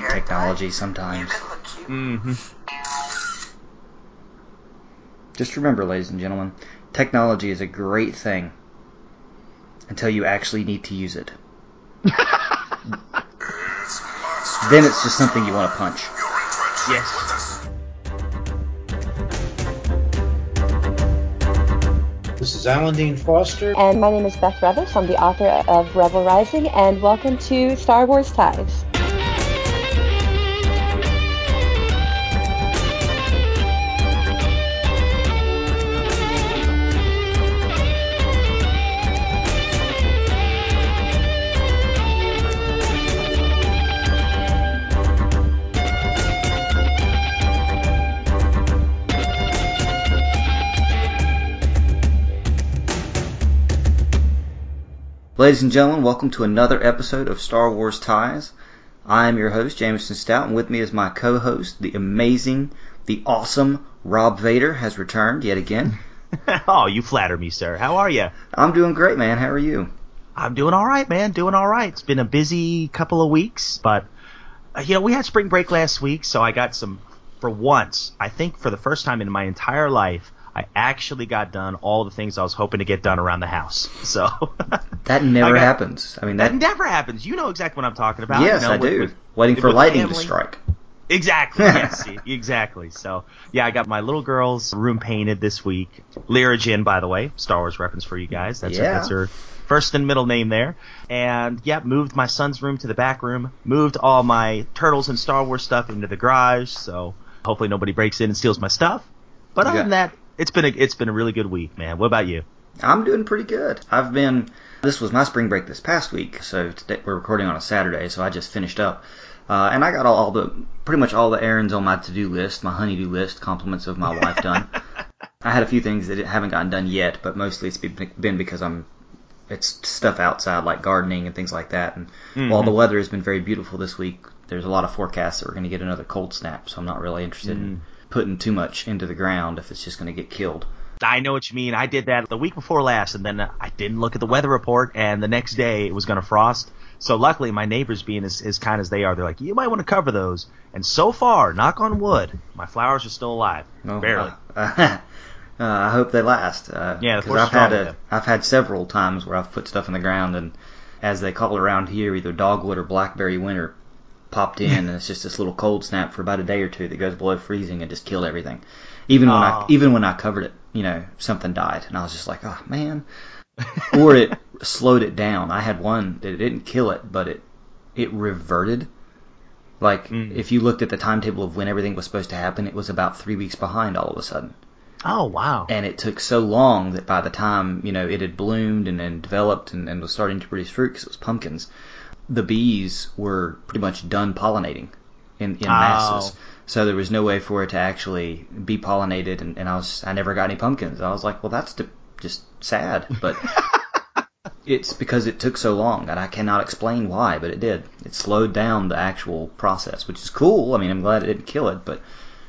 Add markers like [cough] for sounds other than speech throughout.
hate technology sometimes. Mm-hmm. Just remember, ladies and gentlemen, technology is a great thing until you actually need to use it. [laughs] then it's just something you want to punch. Yes. This is Alan Dean Foster. And my name is Beth Revis. I'm the author of Rebel Rising, and welcome to Star Wars Ties. Ladies and gentlemen, welcome to another episode of Star Wars Ties. I am your host, Jameson Stout, and with me is my co-host, the amazing, the awesome Rob Vader has returned yet again. [laughs] oh, you flatter me, sir. How are you? I'm doing great, man. How are you? I'm doing all right, man. Doing all right. It's been a busy couple of weeks, but uh, you know, we had spring break last week, so I got some. For once, I think for the first time in my entire life, I actually got done all the things I was hoping to get done around the house. [laughs] So that never [laughs] got, happens. I mean, that, that, never happens. You know exactly what I'm talking about. Yes, you know, I with, do. With, Waiting for lightning family. to strike. Exactly. [laughs] yes. exactly. So yeah, I got my little girl's room painted this week. Lyra Jyn, by the way, Star Wars reference for you guys. That's yeah. her, that's her first and middle name there. And yeah, moved my son's room to the back room. Moved all my turtles and Star Wars stuff into the garage. So hopefully nobody breaks in and steals my stuff. But other Yeah. than that, it's been a it's been a really good week, man. What about you? I'm doing pretty good. I've been. This was my spring break this past week, so today we're recording on a Saturday, so I just finished up, uh, and I got all, all the pretty much all the errands on my to-do list, my honey-do list, compliments of my wife done. [laughs] I had a few things that haven't gotten done yet, but mostly it's been been because I'm. It's stuff outside like gardening and things like that, and while the weather has been very beautiful this week, there's a lot of forecasts that we're going to get another cold snap, so I'm not really interested in putting too much into the ground if it's just going to get killed. I know what you mean. I did that the week before last, and then I didn't look at the weather report, and the next day it was going to frost. So luckily, my neighbors, being as, as kind as they are, they're like, "You might want to cover those." And so far, knock on wood, my flowers are still alive, Oh, barely. uh, [laughs] uh, I hope they last. Uh, Yeah, the 'cause force I've had a. I've had several times where I've put stuff in the ground and, as they call it around here, either dogwood or blackberry winter popped in, and it's just this little cold snap for about a day or two that goes below freezing and just killed everything. Even when I even when I covered it, you know, something died, and I was just like, oh man. or it [laughs] slowed it down. I had one that it didn't kill it, but it it reverted. Like Mm. if you looked at the timetable of when everything was supposed to happen, it was about three weeks behind all of a sudden oh wow! and it took so long that by the time you know it had bloomed and, and developed and, and was starting to produce fruit because it was pumpkins, the bees were pretty much done pollinating in, in masses. Oh. So there was no way for it to actually be pollinated, and, and I was I never got any pumpkins. I was like, well, that's de- just sad, but [laughs] it's because it took so long, and I cannot explain why, but it did. It slowed down the actual process, which is cool. I mean, I'm glad it didn't kill it, but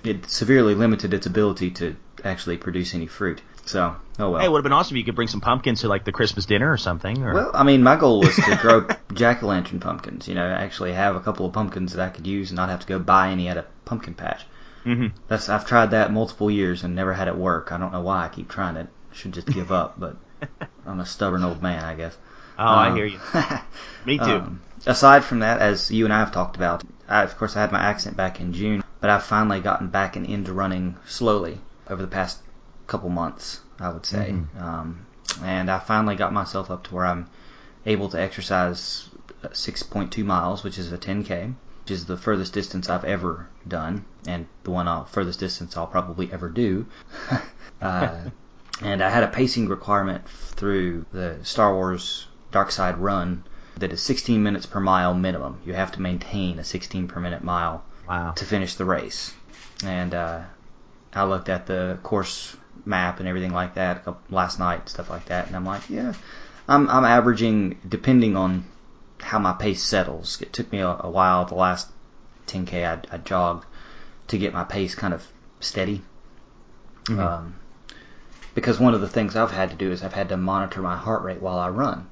it severely limited its ability to actually produce any fruit. So, oh well. Hey, it would have been awesome if you could bring some pumpkins to like the Christmas dinner or something. Or... Well, I mean, my goal was to grow [laughs] jack o' lantern pumpkins. You know, actually have a couple of pumpkins that I could use and not have to go buy any at a pumpkin patch. Mhm. That's I've tried that multiple years and never had it work. I don't know why I keep trying it. I should just give up, but [laughs] I'm a stubborn old man, I guess. oh, I Um, hear you. [laughs] Me too. um, aside from that, as you and I have talked about, I, of course I had my accident back in June, but I've finally gotten back and into running slowly over the past couple months, I would say. Um, and I finally got myself up to where I'm able to exercise 6.2 miles, which is a 10k, which is the furthest distance I've ever done, and the one I'll, furthest distance I'll probably ever do. [laughs] uh, and I had a pacing requirement through the Star Wars Dark Side Run that is 16 minutes per mile minimum. You have to maintain a 16 per minute mile wow. to finish the race. And uh, I looked at the course map and everything like that a couple- last night, stuff like that, and I'm like, yeah, I'm I'm averaging depending on how my pace settles. It took me a, a while the last 10k I, I jogged to get my pace kind of steady. Um, because one of the things I've had to do is I've had to monitor my heart rate while I run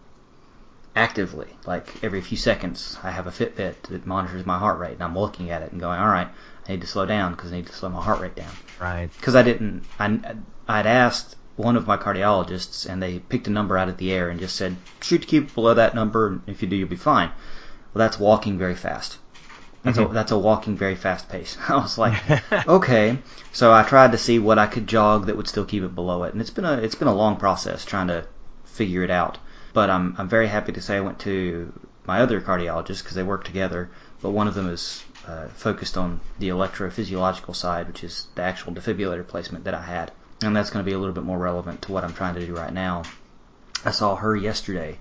actively. Like every few seconds, I have a Fitbit that monitors my heart rate, and I'm looking at it and going, all right, I need to slow down because I need to slow my heart rate down. Right. Because I didn't, I, I'd asked one of my cardiologists, and they picked a number out of the air and just said, shoot to keep below that number, and if you do, you'll be fine. Well, that's walking very fast. That's a mm-hmm. that's a walking very fast pace. [laughs] I was like, [laughs] okay. So I tried to see what I could jog that would still keep it below it, and it's been a it's been a long process trying to figure it out. But I'm I'm very happy to say I went to my other cardiologist because they work together. But one of them is uh, focused on the electrophysiological side, which is the actual defibrillator placement that I had, and that's going to be a little bit more relevant to what I'm trying to do right now. I saw her yesterday,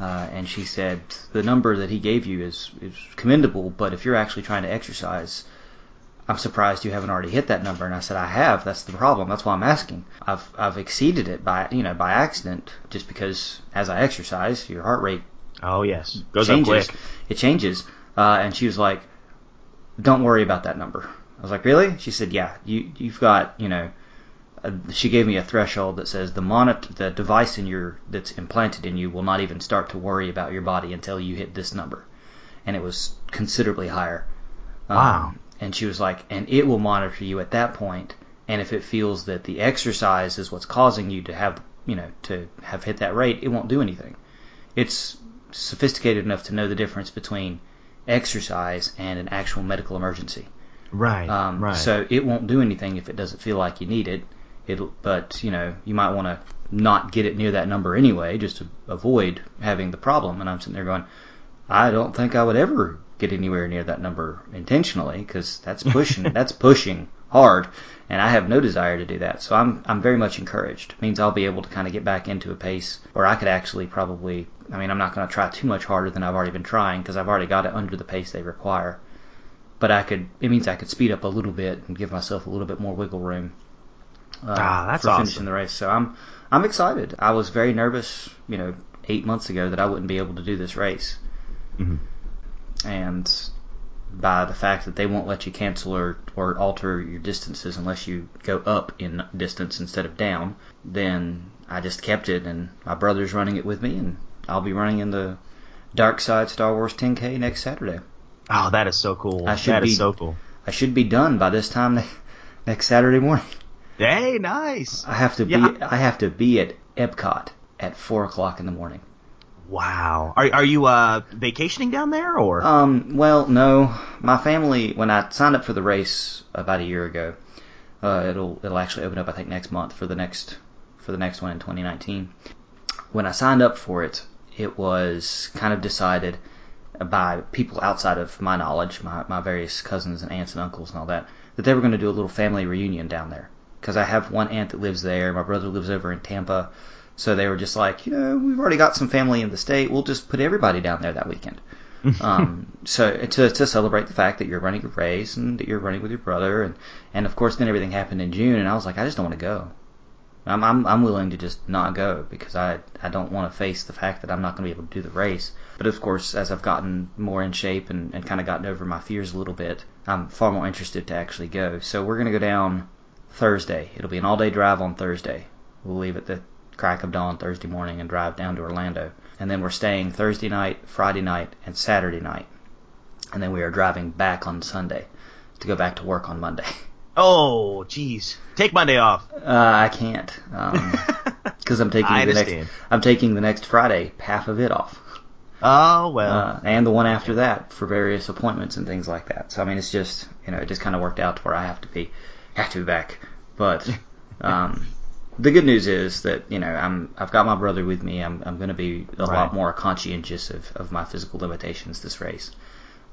uh, and she said the number that he gave you is is commendable, but if you're actually trying to exercise, I'm surprised you haven't already hit that number. And I said I have. That's the problem. That's why I'm asking. I've I've exceeded it by you know by accident, just because as I exercise, your heart rate Oh yes, goes changes. up quick. It changes. Uh, and she was like, "Don't worry about that number." I was like, "Really?" She said, "Yeah. You you've got you know." Uh, she gave me a threshold that says the monitor, the device in your that's implanted in you will not even start to worry about your body until you hit this number, and it was considerably higher. Um, Wow. and she was like, and it will monitor you at that point, and if it feels that the exercise is what's causing you to have you know to have hit that rate, it won't do anything. It's sophisticated enough to know the difference between exercise and an actual medical emergency. Right. Um, right. So it won't do anything if it doesn't feel like you need it. It'll, but you know, you might want to not get it near that number anyway, just to avoid having the problem. And I'm sitting there going, I don't think I would ever get anywhere near that number intentionally because that's [laughs] pushing. that's pushing hard, and I have no desire to do that. So I'm I'm very much encouraged. It means I'll be able to kind of get back into a pace where I could actually probably. I mean, I'm not going to try too much harder than I've already been trying because I've already got it under the pace they require but I could. It means I could speed up a little bit and give myself a little bit more wiggle room. Uh, Ah, that's for awesome. finishing the race. So I'm I'm excited. I was very nervous, you know, eight months ago that I wouldn't be able to do this race, Mhm. and by the fact that they won't let you cancel or or alter your distances unless you go up in distance instead of down, then I just kept it, and my brother's running it with me, and I'll be running in the Dark Side Star Wars 10K next Saturday. oh, that is so cool. I should That is be- so cool. I should be done by this time next Saturday morning. Hey, nice. I have to Yeah. be I have to be at Epcot at four o'clock in the morning. Wow. Are are you uh vacationing down there or? Um, well, no, my family when I signed up for the race about a year ago, uh, it'll it'll actually open up I think next month for the next for the next one in 2019. When I signed up for it, it was kind of decided by people outside of my knowledge, my, my various cousins and aunts and uncles and all that, that they were going to do a little family reunion down there. Because I have one aunt that lives there, my brother lives over in Tampa, so they were just like, you know, we've already got some family in the state, we'll just put everybody down there that weekend. [laughs] um, so to to celebrate the fact that you're running a race and that you're running with your brother, and and of course then everything happened in June, and I was like, I just don't want to go. I'm I'm I'm willing to just not go because I I don't want to face the fact that I'm not going to be able to do the race. But of course, as I've gotten more in shape and, and kind of gotten over my fears a little bit, I'm far more interested to actually go. So we're going to go down Thursday. It'll be an all day drive on Thursday. We'll leave at the crack of dawn Thursday morning and drive down to Orlando. And then we're staying Thursday night, Friday night, and Saturday night. And then we are driving back on Sunday to go back to work on Monday. [laughs] oh, jeez. Take Monday off. Uh, I can't [laughs] because I'm taking the next. I'm taking the next Friday, half of it off, Oh well. uh, and the one after that for various appointments and things like that. So I mean, it's just you know, it just kind of worked out to where I have to be, have to be back. But [laughs] um, the good news is that you know I'm I've got my brother with me. I'm I'm going to be a Right. lot more conscientious of, of my physical limitations this race.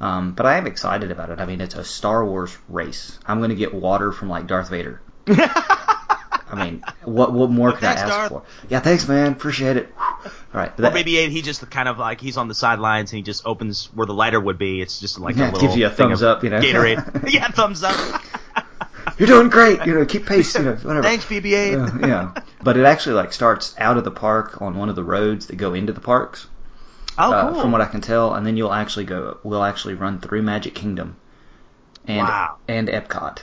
Um, but I am excited about it. I mean, it's a Star Wars race. I'm going to get water from like Darth Vader. [laughs] I mean, what what more could Thanks, I ask Darth. for? Yeah, thanks, man. Appreciate it. All right, or maybe he just kind of like he's on the sidelines and he just opens where the lighter would be. It's just like Yeah, a little gives you a thumbs up, you know. Gatorade. [laughs] [laughs] yeah, thumbs up. you're doing great. You know, keep pace. You know, whatever. Thanks, BB-8. Yeah, yeah. But it actually like starts out of the park on one of the roads that go into the parks. Oh, uh, cool. from what I can tell, and then you'll actually go. We'll actually run through Magic Kingdom, and Wow. and Epcot,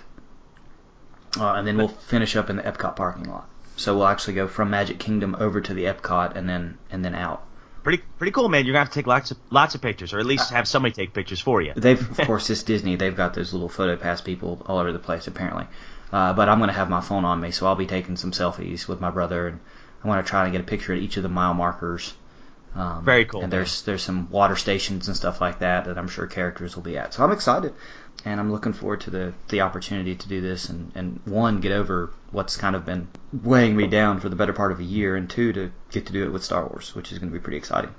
uh, and then we'll finish up in the Epcot parking lot. So we'll actually go from Magic Kingdom over to the Epcot, and then and then out. Pretty pretty cool, man. You're gonna have to take lots of lots of pictures, or at least have somebody take pictures for you. They've, of [laughs] course, it's Disney. They've got those little photo pass people all over the place, apparently. Uh, but I'm going to have my phone on me, so I'll be taking some selfies with my brother, and I'm gonna try to get a picture at each of the mile markers. Um, Very cool, And man. there's there's some water stations and stuff like that that I'm sure characters will be at. So I'm excited, and I'm looking forward to the the opportunity to do this, and and one get over what's kind of been weighing me down for the better part of a year, and two to get to do it with Star Wars, which is going to be pretty exciting.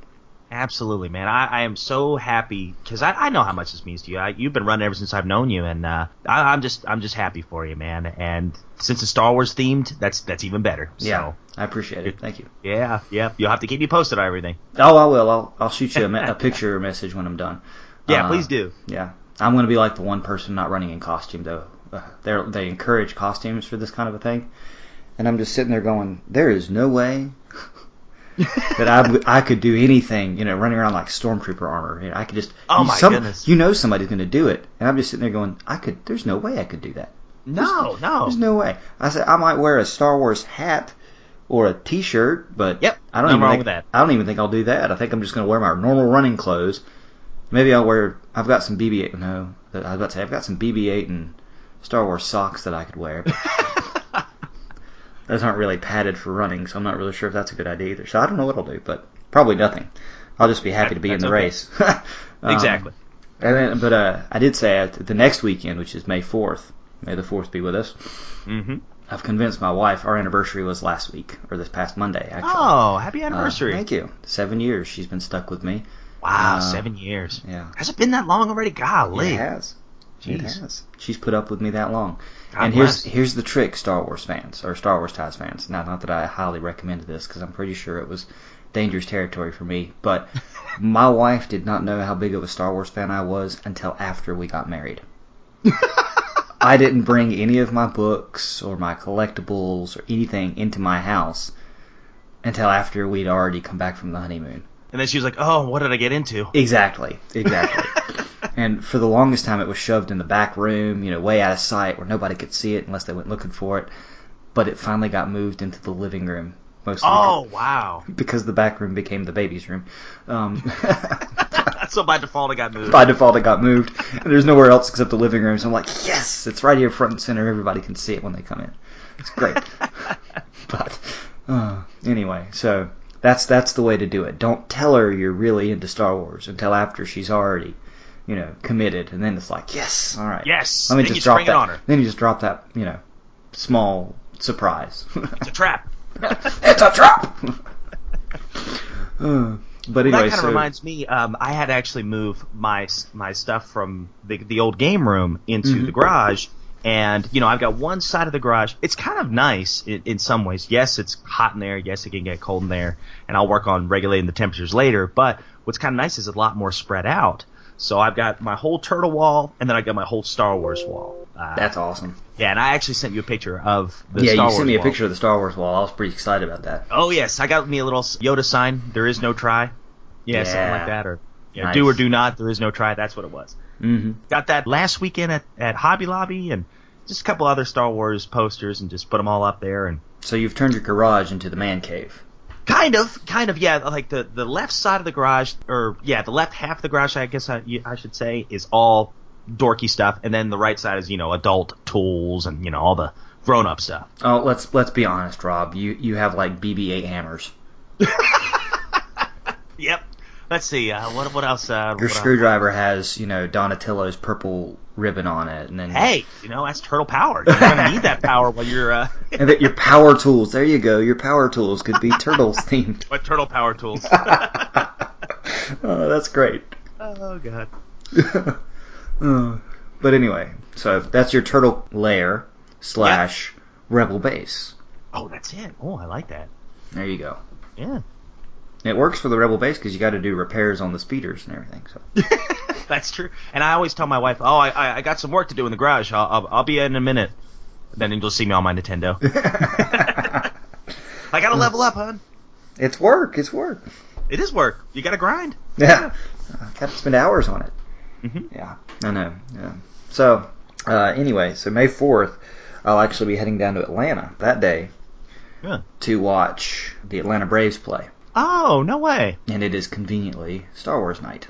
Absolutely, man. I, I am so happy because I, I know how much this means to you. I, you've been running ever since I've known you, and uh, I, I'm just I'm just happy for you, man. And since it's Star Wars themed, that's that's even better. So, Yeah, I appreciate it. Thank you. yeah, yeah. You'll have to keep me posted on everything. Oh, I will. I'll I'll shoot you a, me- a picture or message when I'm done. Yeah, Uh, please do. Yeah, I'm going to be like the one person not running in costume though. Uh, they they encourage costumes for this kind of a thing, and I'm just sitting there going, there is no way that I I could do anything. You know, running around like stormtrooper armor. You know, I could just. Oh you- my some- goodness. You know somebody's going to do it, and I'm just sitting there going, I could. There's no way I could do that. No, no. There's no way. I said I might wear a Star Wars hat or a T-shirt, but Yep, I don't nothing even think, that. I don't even think I'll do that. I think I'm just going to wear my normal running clothes. Maybe I'll wear. I've got some BB-8. No, I was about to say I've got some BB-8 and Star Wars socks that I could wear. [laughs] Those aren't really padded for running, so I'm not really sure if that's a good idea either. So I don't know what I'll do, but probably nothing. I'll just be happy to be in the okay. race. [laughs] Um, exactly. and then, but uh, I did say at the next weekend, which is May 4th. May the 4th be with us. hmm I've convinced my wife. Our anniversary was last week, or this past Monday, actually. Oh, happy Uh, anniversary! thank you. Seven years she's been stuck with me. wow, Uh, seven years. Yeah. Has it been that long already? Golly. It has. It has. She's put up with me that long. God and here's bless. here's the trick, Star Wars fans or Star Wars ties fans. Now, not that I highly recommended this because I'm pretty sure it was dangerous territory for me, but [laughs] my wife did not know how big of a Star Wars fan I was until after we got married. [laughs] I didn't bring any of my books or my collectibles or anything into my house until after we'd already come back from the honeymoon. And then she was like, "Oh, what did I get into?" Exactly, exactly. [laughs] and for the longest time, it was shoved in the back room, you know, way out of sight where nobody could see it unless they went looking for it. But it finally got moved into the living room, mostly Oh, wow. [laughs] because the back room became the baby's room. Um, [laughs] so by default, it got moved. by default, it got moved. And there's nowhere else except the living room. So I'm like, yes, it's right here front and center. Everybody can see it when they come in. It's great. [laughs] but uh, anyway, so that's that's the way to do it. Don't tell her you're really into Star Wars until after she's already, you know, committed, and then it's like, yes, all right, Yes, Let me then just drop it that. on her. Then you just drop that, you know, small surprise. It's a trap. [laughs] it's a trap. Uh, but anyway, that kind of so reminds me. Um, I had to actually move my my stuff from the the old game room into Mhm. the garage, and you know I've got one side of the garage. It's kind of nice in, in some ways. Yes, it's hot in there. Yes, it can get cold in there, and I'll work on regulating the temperatures later. But what's kind of nice is a lot more spread out. So I've got my whole turtle wall, and then I got my whole Star Wars wall. Uh, that's awesome. yeah, and I actually sent you a picture of the Star Wars. yeah, Star you Wars sent me a wall. picture of the Star Wars wall. I was pretty excited about that. Oh yes, I got me a little Yoda sign. There is no try. Yeah, something like that, or you know, Nice. do or do not. There is no try. That's what it was. Mm-hmm. Got that last weekend at, at Hobby Lobby, and just a couple other Star Wars posters, and just put them all up there. And So you've turned your garage into the man cave. Kind of, kind of, yeah, like the the left side of the garage, or yeah, the left half of the garage, I guess I, I should say, is all dorky stuff, and then the right side is you know adult tools and you know all the grown up stuff. Oh, let's let's be honest, Rob. You you have like BB-8 hammers. [laughs] Yep. Let's see. Uh, what what else? Uh, Your what else? screwdriver has you know Donatello's purple ribbon on it, and then Hey, you know that's turtle power. You're gonna need that power while you're uh, [laughs] and that your power tools. There you go. Your power tools could be turtles [laughs] themed. what turtle power tools. [laughs] oh, that's great. oh god. Uh, but anyway, so that's your turtle lair slash rebel base. Oh, that's it. Oh, I like that. There you go. Yeah, It works for the rebel base because you got to do repairs on the speeders and everything. So [laughs] that's true. And I always tell my wife, "Oh, I I, got some work to do in the garage. I'll I'll, I'll be in a minute." Then you'll see me on my Nintendo. [laughs] [laughs] I gotta level up, hon. it's work. It's work. It is work. You gotta grind. Yeah, I got to spend hours on it. Mhm. Yeah, I know. Yeah. So uh, anyway, so May fourth, I'll actually be heading down to Atlanta that day Yeah. to watch the Atlanta Braves play. Oh, no way. and it is conveniently Star Wars night.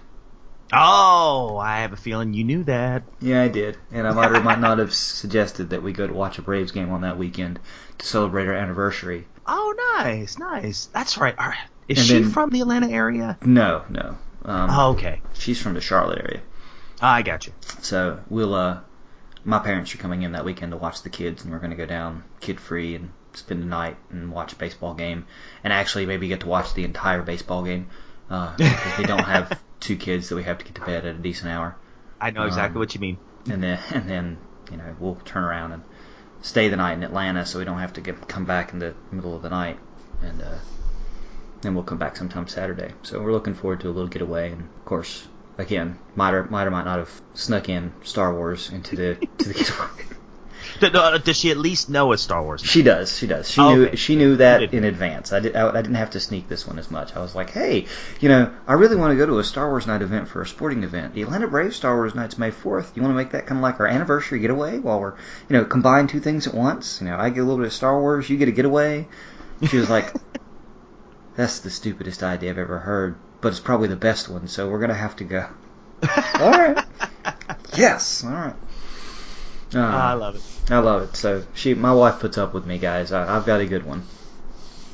Oh, I have a feeling you knew that. Yeah, I did, and I might or might not have [laughs] suggested that we go to watch a Braves game on that weekend to celebrate our anniversary. Oh, nice, nice. That's right. All right. Is And she then- from the Atlanta area? No, no. Um, Oh, okay. She's from the Charlotte area. I got you. So we'll uh my parents are coming in that weekend to watch the kids and we're gonna go down kid free and spend the night and watch a baseball game and actually maybe get to watch the entire baseball game. Uh, because we don't have [laughs] two kids that we have to get to bed at a decent hour. I know exactly Um, what you mean. And then and then, you know, we'll turn around and stay the night in Atlanta so we don't have to get come back in the middle of the night and uh then we'll come back sometime Saturday. So we're looking forward to a little getaway and of course again, might or might or might not have snuck in Star Wars into the to the [laughs] [laughs] getaway. Uh, Does she at least know it's Star Wars? She does. She does. She Oh, knew. okay. She knew that in advance. I, did, I, I didn't have to sneak this one as much. I was like, hey, you know, I really want to go to a Star Wars night event for a sporting event. The Atlanta Braves Star Wars night's May fourth. You want to make that kind of like our anniversary getaway while we're, you know, combine two things at once. You know, I get a little bit of Star Wars, you get a getaway. She was like, [laughs] that's the stupidest idea I've ever heard, but it's probably the best one. So we're gonna have to go. [laughs] all right. Yes. All right. Uh, I love it. I love it. So she, my wife, puts up with me, guys. I, I've got a good one.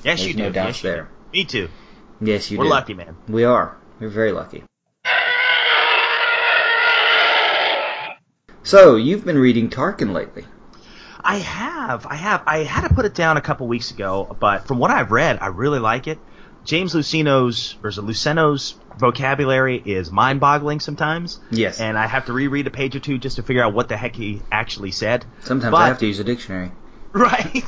Yes, There's you do. no doubt yes, there. do. Me too. Yes, you do. We're do. lucky, man. We are. We're very lucky. So you've been reading Tarkin lately. I have. I have. I had to put it down a couple weeks ago, but from what I've read, I really like it. James Luceno's, or is it Luceno's vocabulary is mind-boggling sometimes. Yes. And I have to reread a page or two just to figure out what the heck he actually said. Sometimes But- I have to use a dictionary. [laughs] Right.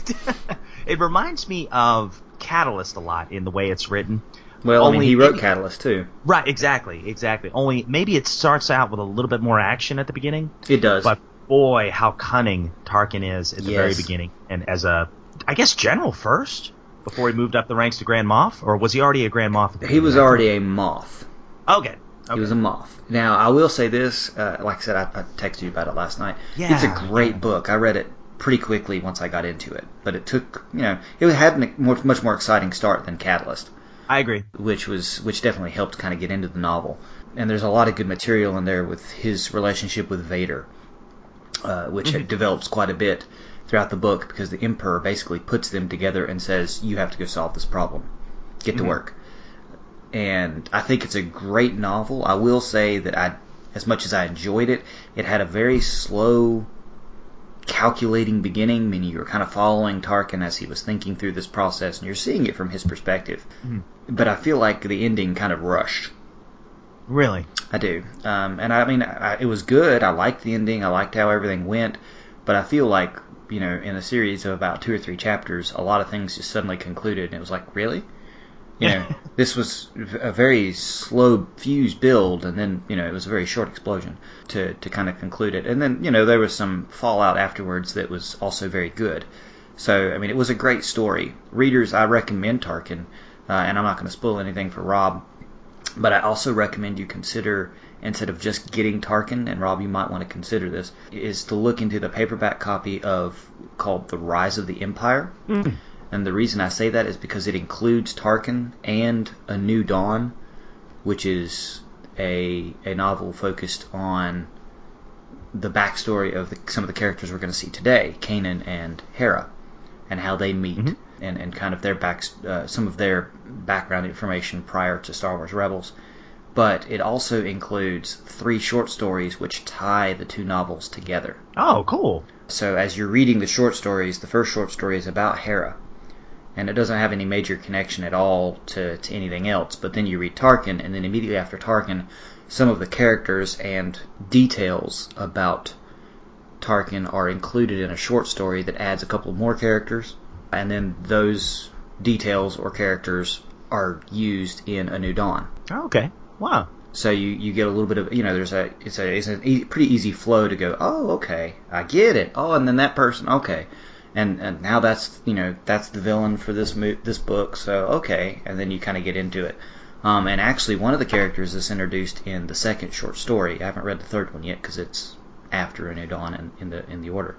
[laughs] it reminds me of Catalyst a lot in the way it's written. Well, I mean, Only he wrote Catalyst too. Right, exactly, exactly. Only maybe it starts out with a little bit more action at the beginning, It does. but boy, how cunning Tarkin is at the very beginning. And as a, I guess, general first before he moved up the ranks to Grand Moff, or was he already a Grand Moff? At the he was already a Moff. okay. okay. He was a Moff. Now, I will say this. Uh, like I said, I, I texted you about it last night. Yeah, it's a great yeah. book. I read it pretty quickly once I got into it, but it took, you know, it had a more, much more exciting start than Catalyst. I agree. which was which definitely helped kind of get into the novel. And there's a lot of good material in there with his relationship with Vader, uh, which develops quite a bit throughout the book because the Emperor basically puts them together and says, "You have to go solve this problem. Get to work." And I think it's a great novel. I will say that I, as much as I enjoyed it, it had a very slow calculating beginning, meaning you were kind of following Tarkin as he was thinking through this process, and you're seeing it from his perspective. But I feel like the ending kind of rushed. Really. I do, um, and I mean, I, it was good. I liked the ending. I liked how everything went. But I feel like you know, in a series of about two or three chapters, a lot of things just suddenly concluded, and it was like, really. You know, [laughs] this was a very slow fuse build, and then you know it was a very short explosion to to kind of conclude it. And then you know there was some fallout afterwards that was also very good. So I mean, it was a great story. Readers, I recommend Tarkin, uh, and I'm not going to spoil anything for Rob, but I also recommend you consider instead of just getting Tarkin, and Rob, you might want to consider this, is to look into the paperback copy of called The Rise of the Empire. And the reason I say that is because it includes Tarkin and A New Dawn, which is a a novel focused on the backstory of the, some of the characters we're going to see today, Kanan and Hera, and how they meet, and, and kind of their back, uh, some of their background information prior to Star Wars Rebels. But it also includes three short stories which tie the two novels together. Oh, cool. So as you're reading the short stories, the first short story is about Hera, and it doesn't have any major connection at all to, to anything else. But then you read Tarkin, and then immediately after Tarkin, some of the characters and details about Tarkin are included in a short story that adds a couple more characters, and then those details or characters are used in A New Dawn. Oh, okay. Wow. So you, you get a little bit of you know there's a it's a it's a e- pretty easy flow to go oh okay I get it. Oh and then that person okay. And and now that's you know that's the villain for this mo- this book so okay. And then you kind of get into it. Um, and actually one of the characters is introduced in the second short story. I haven't read the third one yet because it's after A New Dawn in, in the in the order.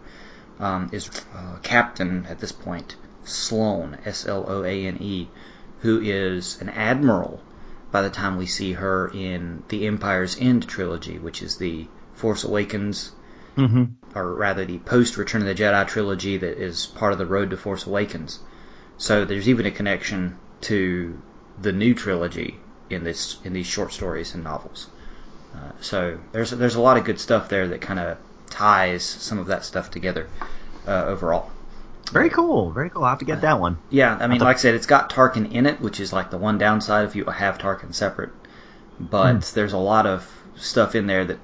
Um, is uh, Captain at this point Sloane S L O A N E who is an admiral by the time we see her in the Empire's End trilogy, which is the Force Awakens, Mm-hmm. or rather the post Return of the Jedi trilogy that is part of the Road to Force Awakens. So there's even a connection to the new trilogy in this in these short stories and novels. Uh, so there's there's a lot of good stuff there that kind of ties some of that stuff together uh, overall. Very cool. Very cool. I'll have to get that one. Yeah, I mean, like I said, it's got Tarkin in it, which is like the one downside if you have Tarkin separate. But there's a lot of stuff in there that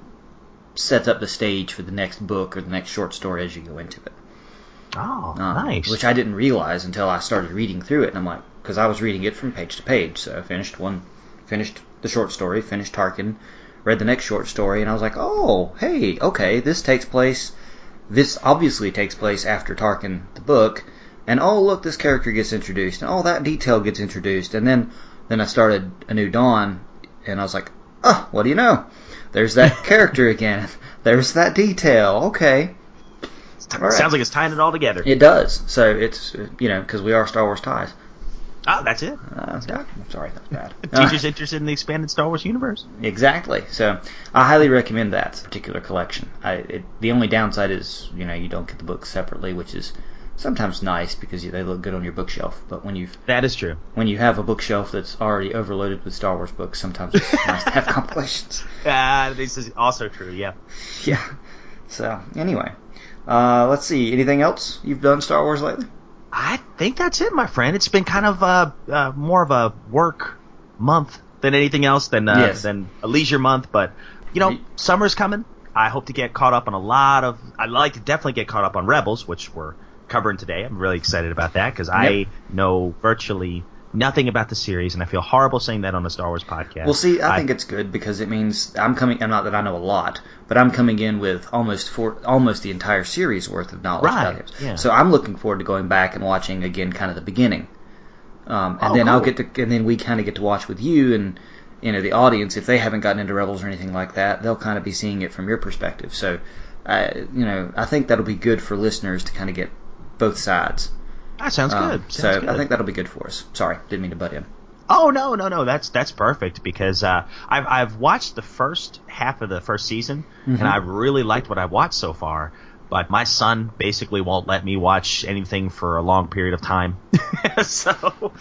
sets up the stage for the next book or the next short story as you go into it. Oh, Um, nice. Which I didn't realize until I started reading through it, and I'm like, because I was reading it from page to page. So I finished one, finished the short story, finished Tarkin, read the next short story, and I was like, oh, hey, okay, this takes place. This obviously takes place after Tarkin the book, and oh look, this character gets introduced, and all that detail gets introduced, and then then I started A New Dawn, and I was like, oh, what do you know? There's that [laughs] character again. There's that detail. Okay. all right. Sounds like it's tying it all together. It does. So it's you know because we are Star Wars ties. Oh, that's it. Uh, I'm sorry, that's bad. [laughs] Teachers interested in the expanded Star Wars universe. Uh, exactly. So I highly recommend that particular collection. I, it, the only downside is you know you don't get the books separately, which is sometimes nice because they look good on your bookshelf. But when you That is true. when you have a bookshelf that's already overloaded with Star Wars books, sometimes it's [laughs] nice to have compilations. Uh, [laughs] this is also true. Yeah. Yeah. So anyway, uh, let's see. Anything else you've done Star Wars lately? I think that's it, my friend. It's been kind of uh, uh, more of a work month than anything else than uh, Yes. than a leisure month. But you know, summer's coming. I hope to get caught up on a lot of. I'd like to definitely get caught up on Rebels, which we're covering today. I'm really excited about that because I know virtually nothing about the series, and I feel horrible saying that on a Star Wars podcast. Well, see, I think it's good because it means I'm coming. I'm not that I know a lot, but I'm coming in with almost four, almost the entire series worth of knowledge. Right, about it. yeah. So I'm looking forward to going back and watching again, kind of the beginning, um, and Oh, then I'll get to, and then we kind of get to watch with you and you know the audience if they haven't gotten into Rebels or anything like that, they'll kind of be seeing it from your perspective. So, uh, you know, I think that'll be good for listeners to kind of get both sides. That sounds Um, good. so good. I think that'll be good for us. Sorry, didn't mean to butt in. Oh no, no, no! That's that's perfect because uh, I've I've watched the first half of the first season Mm-hmm. and I've really liked what I've watched so far. But my son basically won't let me watch anything for a long period of time. [laughs] so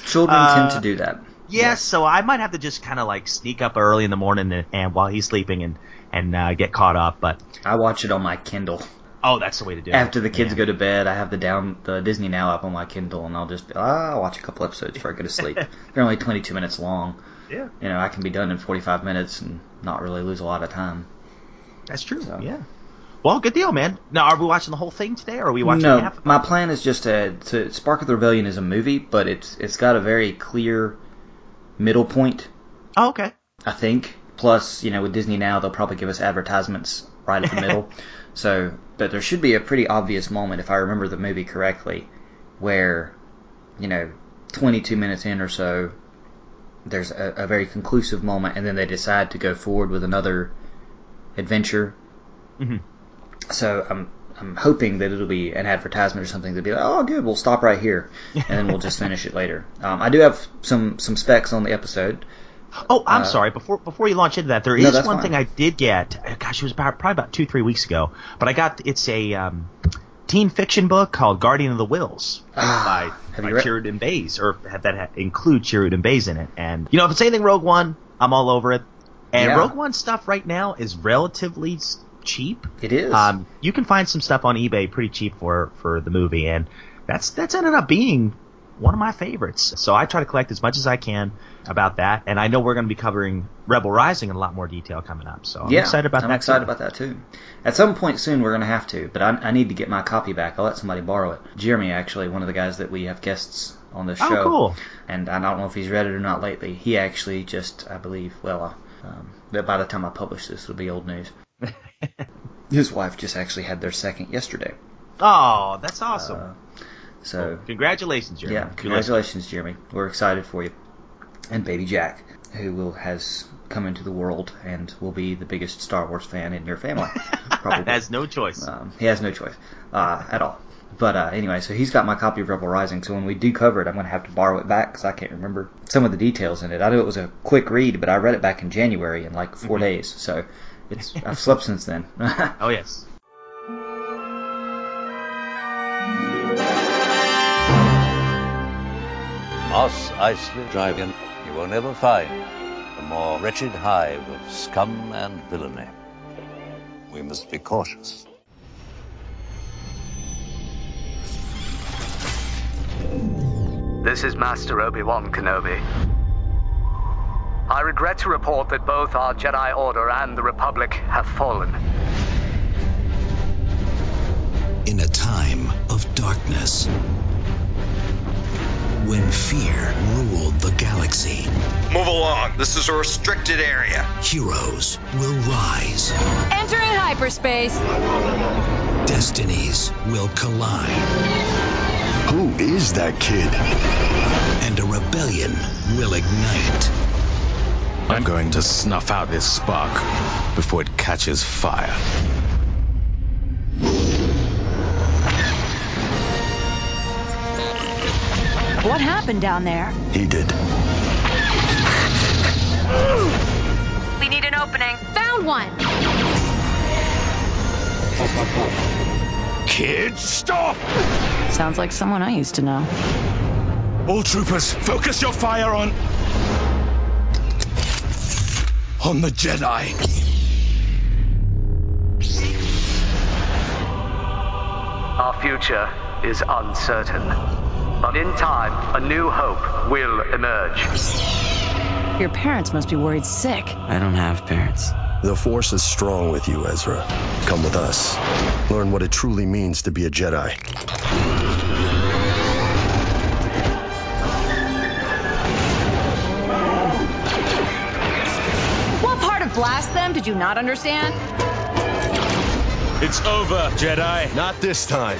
Children uh, tend to do that. yes, so I might have to just kind of like sneak up early in the morning and, and while he's sleeping and and uh, get caught up. But I watch it on my Kindle. Oh, that's the way to do it. After the kids Yeah. go to bed, I have the down the Disney Now app on my Kindle, and I'll just ah, I'll watch a couple episodes before I go to sleep. [laughs] They're only 22 minutes long. Yeah, You know, I can be done in 45 minutes and not really lose a lot of time. that's true. So- Yeah. Well, good deal, man. Now, are we watching the whole thing today, or are we watching no, half? of it? my plan is just to, to Spark of the Rebellion is a movie, but it's it's got a very clear middle point, Oh, okay. I think. Plus, you know, with Disney Now, they'll probably give us advertisements right at the middle. [laughs] So, but there should be a pretty obvious moment, if I remember the movie correctly, where, you know, 22 minutes in or so, there's a, a very conclusive moment, and then they decide to go forward with another adventure. Mhm. So I'm I'm hoping that it'll be an advertisement or something to be like, oh, good, we'll stop right here, and then we'll just [laughs] finish it later. Um, I do have some some specs on the episode. Oh, I'm Uh, sorry. Before before you launch into that, there No, is one fine. thing I did get. Gosh, it was about probably about two three weeks ago. But I got it's a um, teen fiction book called Guardian of the Whills Ah, by, have by you read- Chirrut and Baze, or have that include Chirrut and Baze in it. And you know, if it's anything Rogue One, I'm all over it. And Yeah. Rogue One stuff right now is relatively cheap. It is. Um, you can find some stuff on eBay pretty cheap for for the movie, and that's that's ended up being one of my favorites. So I try to collect as much as I can about that, and I know we're going to be covering Rebel Rising in a lot more detail coming up. So I'm yeah, excited about I'm that. excited too. about that too. At some point soon, we're gonna have to, but I, I need to get my copy back. I'll let somebody borrow it. Jeremy, actually, one of the guys that we have guests on this show. Oh, show, cool. and I don't know if he's read it or not lately. He actually just, I believe, well, uh, um, by the time I publish this, it'll be old news. [laughs] His wife just actually had their second yesterday. Oh, that's awesome. Uh, so Congratulations, Jeremy. yeah, If you're listening. congratulations, Jeremy. We're excited for you, and baby Jack. who will has come into the world and will be the biggest Star Wars fan in your family. [laughs] Probably has no choice. um, he has no choice uh, at all. But uh, anyway, so he's got my copy of Rebel Rising. So when we do cover it, I'm going to have to borrow it back because I can't remember some of the details in it. I know it was a quick read, but I read it back in January in like 4 days. So it's I've slept since then. [laughs] Oh yes. Mos Eisley Drive-In, you will never find a more wretched hive of scum and villainy. We must be cautious. This is Master Obi-Wan Kenobi. I regret to report that both our Jedi Order and the Republic have fallen. in a time of darkness. When fear ruled the galaxy, Move along. This is a restricted area. heroes will rise, Entering hyperspace. destinies will collide, Who is that kid? and a rebellion will ignite. I'm going to snuff out this spark before it catches fire. What happened down there? He did. We need an opening. Found one. Kid, stop! Sounds like someone I used to know. All troopers, focus your fire on. on the Jedi. Our future is uncertain. But in time, a new hope will emerge. Your parents must be worried sick. I don't have parents. The Force is strong with you, Ezra. Come with us. Learn what it truly means to be a Jedi. What part of Blast Them did you not understand? It's over, Jedi. Not this time.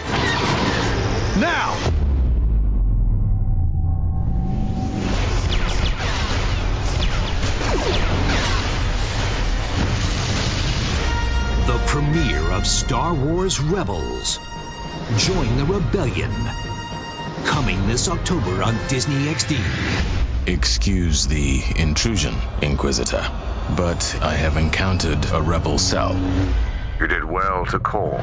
Now! Premiere of Star Wars Rebels. Join the rebellion. Coming this October on Disney XD. Excuse the intrusion, Inquisitor, but I have encountered a rebel cell. You did well to call.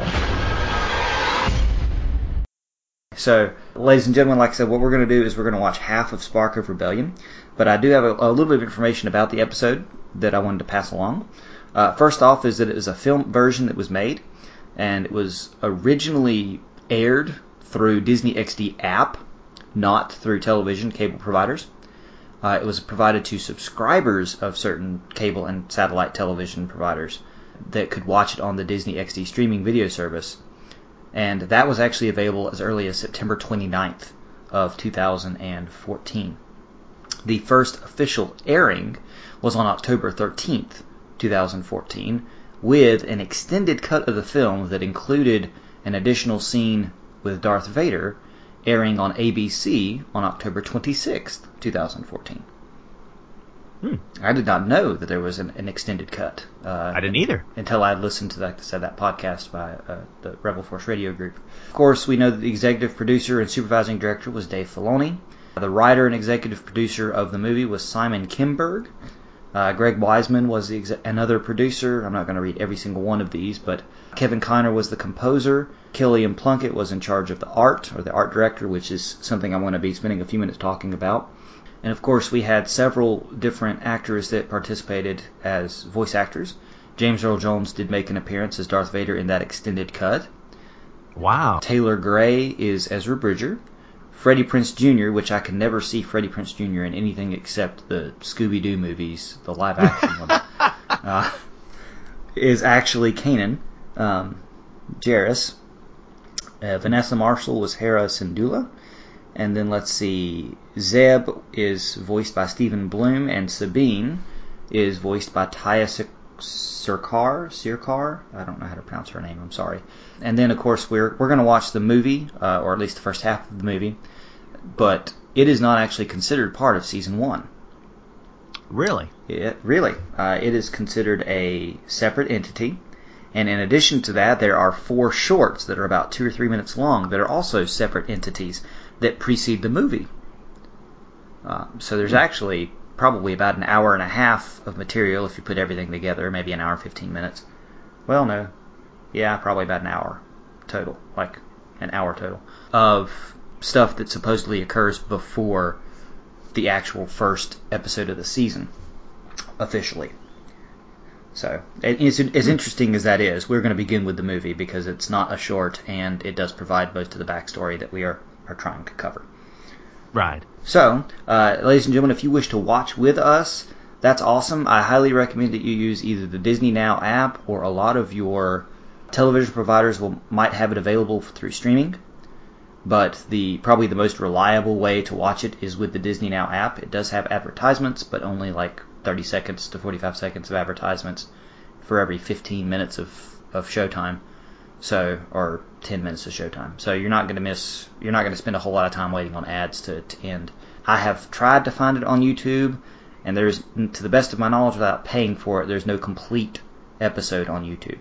So, ladies and gentlemen, like I said, what we're going to do is we're going to watch half of Spark of Rebellion. But I do have a, a little bit of information about the episode that I wanted to pass along. Uh, first off, is that it was a film version that was made, and it was originally aired through Disney XD app, not through television cable providers. Uh, it was provided to subscribers of certain cable and satellite television providers that could watch it on the Disney XD streaming video service and that was actually available as early as September 29th of 2014. The first official airing was on October 13th, 2014, with an extended cut of the film that included an additional scene with Darth Vader airing on ABC on October 26th, 2014. Hmm. I did not know that there was an, an extended cut. Uh, I didn't either. until I listened to, like I said, that podcast by uh, the Rebel Force Radio Group. Of course, we know that the executive producer and supervising director was Dave Filoni. The writer and executive producer of the movie was Simon Kimberg. Uh, Greg Weisman was the another producer. I'm not going to read every single one of these, but Kevin Kiner was the composer. Killian Plunkett was in charge of the art, or the art director, which is something I'm going to be spending a few minutes talking about. And of course, we had several different actors that participated as voice actors. James Earl Jones did make an appearance as Darth Vader in that extended cut. Wow. Taylor Gray is Ezra Bridger. Freddie Prinze Jr., which I can never see Freddie Prinze Jr. in anything except the Scooby Doo movies, the live action one, [laughs] uh, is actually Kanan um, Jarrus. Uh, Vanessa Marshall was Hera Syndulla. And then let's see, Zeb is voiced by Steven Blum, and Sabine is voiced by Taya Sir- Sircar. Sircar? I don't know how to pronounce her name. I'm sorry. And then, of course, we're we're going to watch the movie, uh, or at least the first half of the movie, but it is not actually considered part of season one. Really? It, really. Uh, it is considered a separate entity. And in addition to that, there are four shorts that are about two or three minutes long that are also separate entities that precede the movie. Uh, so there's actually probably about an hour and a half of material if you put everything together, maybe an hour and 15 minutes. Well, no. Yeah, probably about an hour total, like an hour total, of stuff that supposedly occurs before the actual first episode of the season, officially. So, as, as interesting as that is, we're going to begin with the movie because it's not a short and it does provide most of the backstory that we are, are trying to cover. Right. So, uh, ladies and gentlemen, if you wish to watch with us, that's awesome. I highly recommend that you use either the Disney Now app or a lot of your television providers will might have it available through streaming. But the probably the most reliable way to watch it is with the Disney Now app. It does have advertisements, but only like 30 seconds to 45 seconds of advertisements for every 15 minutes of, of showtime. So, or 10 minutes of showtime. So you're not going to miss, you're not going to spend a whole lot of time waiting on ads to, to end. I have tried to find it on YouTube, and there's, to the best of my knowledge, without paying for it, there's no complete episode on YouTube.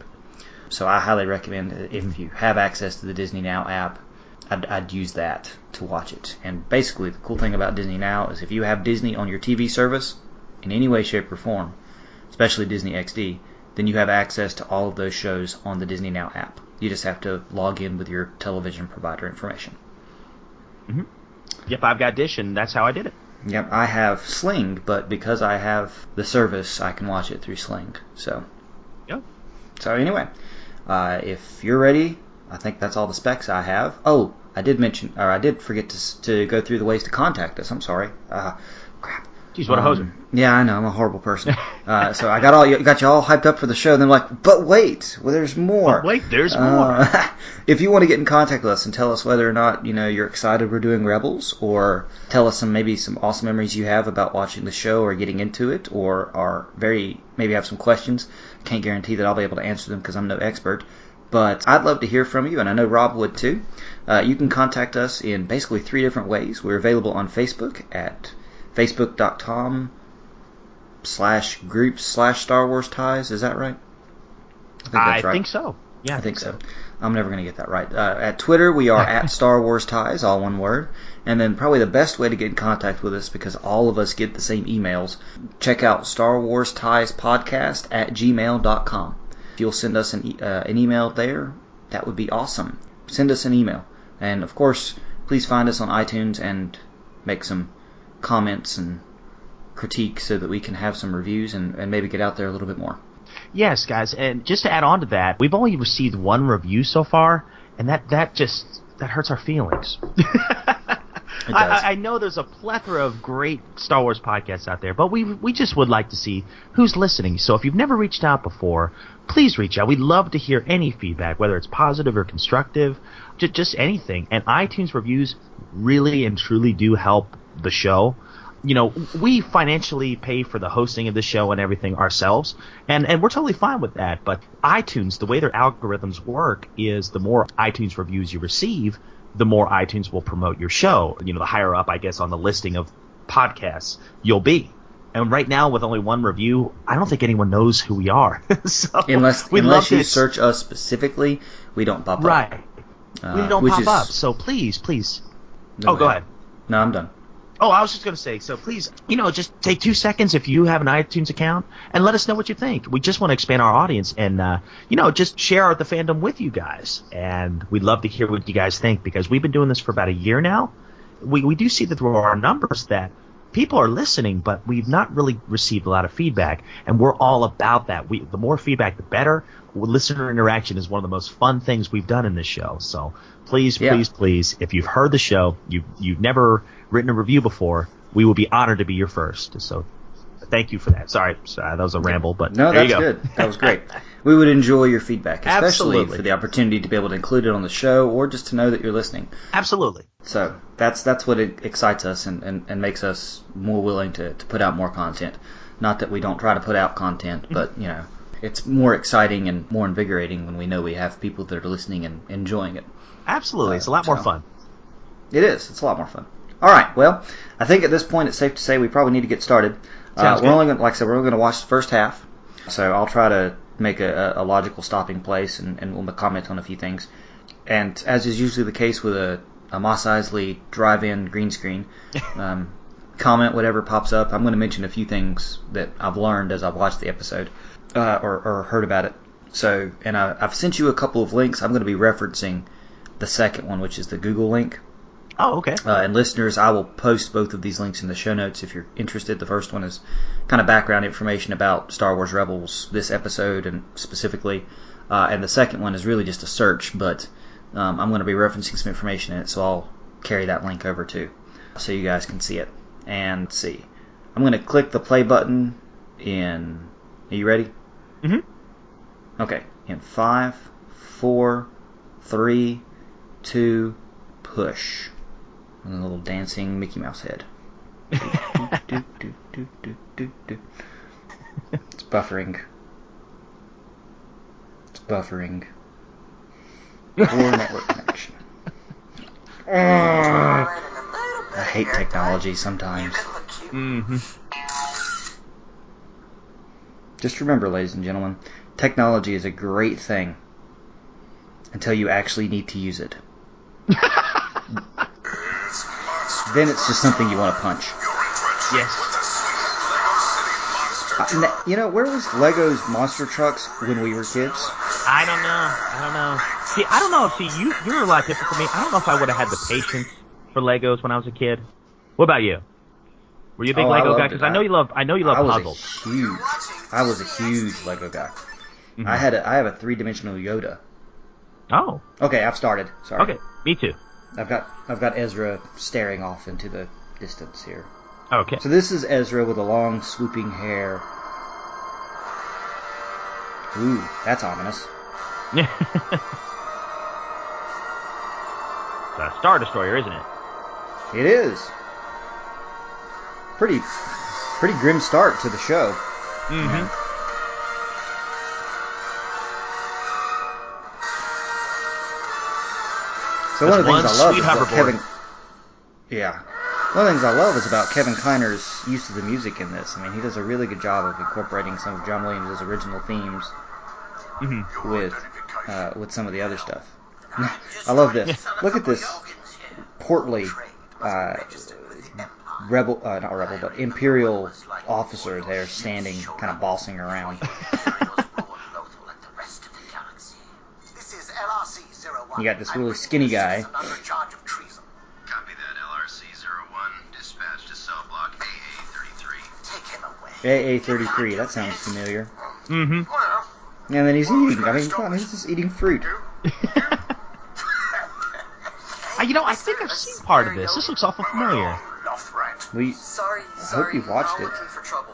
So I highly recommend if you have access to the Disney Now app, I'd, I'd use that to watch it. And basically, the cool thing about Disney Now is if you have Disney on your TV service in any way, shape, or form, especially Disney XD, then you have access to all of those shows on the Disney Now app. You just have to log in with your television provider information. Mm-hmm. Yep, I've got Dish, and that's how I did it. Yep, I have Sling, but because I have the service, I can watch it through Sling. So. Yep. So anyway, uh, if you're ready, I think that's all the specs I have. Oh, I did mention, or I did forget to to go through the ways to contact us. I'm sorry. Uh, crap. Jeez, what a hoser. Um, yeah, I know. I'm a horrible person. uh, so I got all you got you all hyped up for the show. And then like, but wait, well, there's more. But wait, there's Uh, more. [laughs] if you want to get in contact with us and tell us whether or not you know you're excited we're doing Rebels, or tell us some maybe some awesome memories you have about watching the show or getting into it, or are very maybe have some questions. Can't guarantee that I'll be able to answer them because I'm no expert. But I'd love to hear from you, and I know Rob would too. Uh, you can contact us in basically three different ways. We're available on Facebook at facebook.com slash groups slash Star Wars ties. Is that right? I think, I right. think so. Yeah, I think so. I'm never going to get that right. Uh, at Twitter, we are [laughs] at Star Wars Ties, all one word. And then probably the best way to get in contact with us, because all of us get the same emails, check out Star Wars Ties Podcast at gmail.com. If you'll send us an, e- uh, an email there, that would be awesome. Send us an email. And of course, please find us on iTunes and make some comments and critique so that we can have some reviews and, and maybe get out there a little bit more. Yes, guys, and just to add on to that, we've only received one review so far, and that that just that hurts our feelings. [laughs] I. I, I know there's a plethora of great Star Wars podcasts out there, but we we just would like to see who's listening. So if you've never reached out before, please reach out. We'd love to hear any feedback, whether it's positive or constructive, just just anything. And iTunes reviews really and truly do help the show. You know, we financially pay for the hosting of the show and everything ourselves, and and we're totally fine with that. But iTunes, the way their algorithms work, is the more iTunes reviews you receive, the more iTunes will promote your show. You know, the higher up, I guess, on the listing of podcasts you'll be. And right now, with only one review, I don't think anyone knows who we are. [laughs] so Unless unless you search us specifically, we don't pop up. right, Uh, we don't pop is- up. So please, please. No, oh, go ahead. No, I'm done. Oh, I was just going to say, so please, you know, just take two seconds if you have an iTunes account and let us know what you think. We just want to expand our audience and, uh, you know, just share the fandom with you guys. And we'd love to hear what you guys think because we've been doing this for about a year now. We, we do see that through our numbers that people are listening, but we've not really received a lot of feedback. And we're all about that. We, the more feedback, the better. Listener interaction is one of the most fun things we've done in this show. So please, Yeah. please, please, if you've heard the show, you you've never written a review before, we will be honored to be your first. So thank you for that. Sorry, sorry that was a ramble, but No, that's go. good. That was great. [laughs] we would enjoy your feedback, especially Absolutely. for the opportunity to be able to include it on the show or just to know that you're listening. Absolutely. So that's that's what it excites us and, and, and makes us more willing to, to put out more content. Not that we don't try to put out content, Mm-hmm. but you know, it's more exciting and more invigorating when we know we have people that are listening and enjoying it. Absolutely. It's a lot more fun. It is. It's a lot more fun. All right. Well, I think at this point it's safe to say we probably need to get started. Uh, we're only gonna, like I said, we're only going to watch the first half, so I'll try to make a, a logical stopping place, and, and we'll comment on a few things. And as is usually the case with a, a Mos Eisley drive-in green screen, [laughs] um, comment whatever pops up. I'm going to mention a few things that I've learned as I've watched the episode uh, or, or heard about it. So, and I, I've sent you a couple of links. I'm going to be referencing the second one, which is the Google link. Oh, okay. Uh, and listeners, I will post both of these links in the show notes if you're interested. The first one is kind of background information about Star Wars Rebels, this episode, and specifically. Uh, and the second one is really just a search, but um, I'm going to be referencing some information in it, so I'll carry that link over too, so you guys can see it and see. I'm going to click the play button in. Are you ready? Mm hmm. Okay. In five, four, three, two, push. And a little dancing Mickey Mouse head. Do, do, do. It's buffering. It's buffering. Poor network connection. I hate technology sometimes. Mm-hmm. Just remember, ladies and gentlemen, technology is a great thing until you actually need to use it. [laughs] then it's just something you want to punch. Yes. Uh, you know, where was Lego's monster trucks when we were kids? I don't know. I don't know. See, I don't know if see you you're a lot different from me. I don't know if I would have had the patience for Legos when I was a kid. What about you? Were you a big Oh, Lego guy? Because. I know you love I know you love I was puzzles. a huge. I was a huge Lego guy. Mhm. I had a, I have a three dimensional Yoda. Oh, Okay, I've started. Sorry. okay. Me too. I've got I've got Ezra staring off into the distance here. Okay. So this is Ezra with a long swooping hair. Ooh, that's ominous. it's [laughs] a Star Destroyer, isn't it? It is. Pretty pretty grim start to the show. Mm-hmm. So one of the things I love is hoverboard. Kevin. Yeah. One of the things I love is about Kevin Kiner's use of the music in this. I mean, he does a really good job of incorporating some of John Williams' original themes Mm-hmm. with uh, with some of the other stuff. I love this. Look at this portly uh, rebel, uh, not rebel, but imperial officer there standing, kind of bossing around. [laughs] You got this really skinny guy. Copy that. LRC-01, dispatch to cell block AA-33. AA33, that sounds familiar. Mm-hmm. And then he's eating. I mean, come on, he's just eating fruit. Uh, [laughs] you know, I think I've seen part of this. This looks awful familiar. We, Sorry, I hope you've watched it. looking for trouble.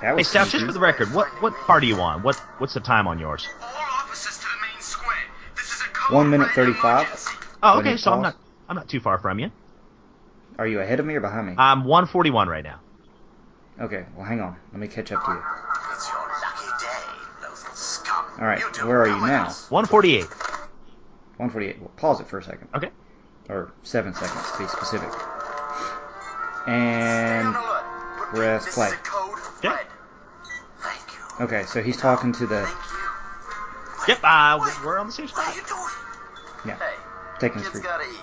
That Hey, was Sal, pretty just for the record, what what part are you on? What what's the time on yours? One minute thirty-five. Oh, okay, so I'm not I'm not too far from you. Are you ahead of me or behind me? I'm 141 right now. Okay, well, hang on. Let me catch up to you. It's your lucky day, loathful scum. All right, where are you now? 148. 148. Well, pause it for a second. Okay. Or seven seconds to be specific. And press play. Okay. Okay, so he's talking to the Yep, uh, we're on the same spot. yeah, taking his Kids fruit. gotta eat.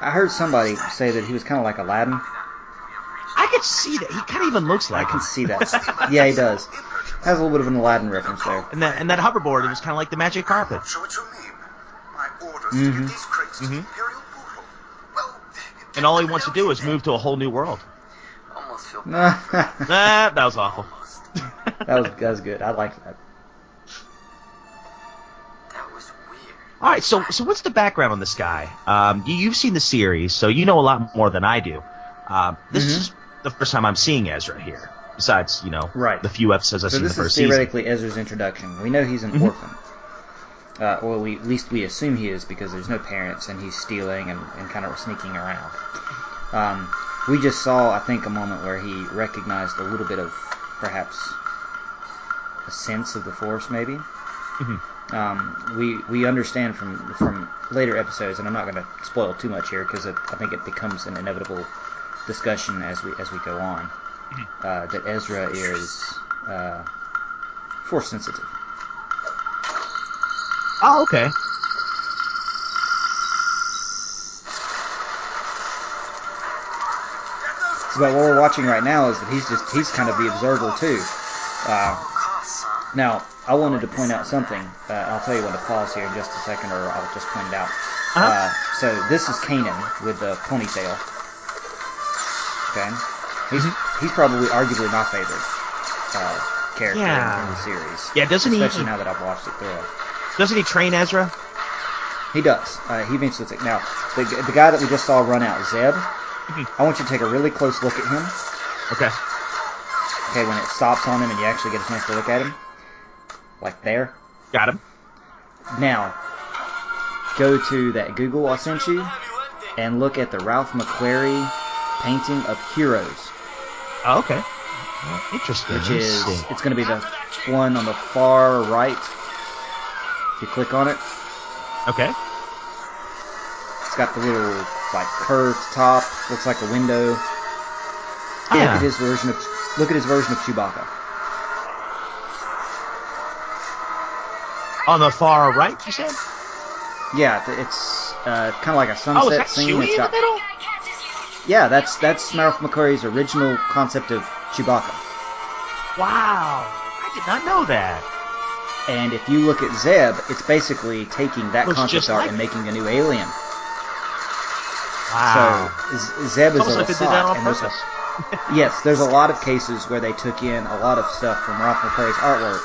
I heard somebody say that he was kind of like Aladdin. I could see that. He kind of even looks like. I can him. see that. [laughs] [laughs] yeah, he does. Has a little bit of an Aladdin reference there. And that and that hoverboard, it was kind of like the magic carpet. So what you mean? My orders Mhm. to get these crates to the Mhm. Imperial Portal. Well, And all he wants to do is move to a whole new world. almost feel [laughs] that Nah, that was awful. Was that was good. I like that. that was weird. All right, so so what's the background on this guy? Um, you, you've seen the series, so you know a lot more than I do. Um, this Mhm. is the first time I'm seeing Ezra here. Besides, you know, Right. the few episodes I've So seen this the is first season. theoretically Ezra's introduction. We know he's an Mhm. orphan. Uh, or we, at least we assume he is because there's no parents and he's stealing and, and kind of sneaking around. Um, we just saw, I think, a moment where he recognized a little bit of perhaps a sense of the Force, maybe. Mhm. Um, we we understand from from later episodes, and I'm not going to spoil too much here because I think it becomes an inevitable discussion as we as we go on. Uh, that Ezra is uh, force sensitive. Oh, okay. But what we're watching right now is that he's just he's kind of the observer too. Uh, now, I wanted to point out something. Uh, I'll tell you when to pause here in just a second, or I'll just point it out. Uh-huh. Uh, so this is Kanan with the ponytail. Okay, he's he's probably arguably my favorite uh, character Yeah. in the series. Yeah, doesn't he especially now that I've watched it through. Doesn't he train Ezra? He does. Uh, he eventually takes. Now, the, the guy that we just saw run out, Zeb. I want you to take a really close look at him. Okay. Okay, when it stops on him and you actually get a chance to look at him, like there. Got him. Now, go to that Google I sent you and look at the Ralph McQuarrie painting of Heroes, Oh, okay. Well, interesting. which is it's going to be the one on the far right. If you click on it, Okay. it's got the little like curved top, looks like a window. Look at ah. his version of look at his version of Chewbacca. On the far right, you said? Yeah, it's uh, kind of like a sunset Oh, is that scene. Chewie It's in the middle? Yeah, that's that's Ralph McQuarrie's original concept of Chewbacca. Wow. I did not know that. And if you look at Zeb, it's basically taking that Looks concept art like and making a new alien. Wow. So Zeb is a like they did that Lasat, and there's a- [laughs] yes, there's a [laughs] lot of cases where they took in a lot of stuff from Ralph McQuarrie's artwork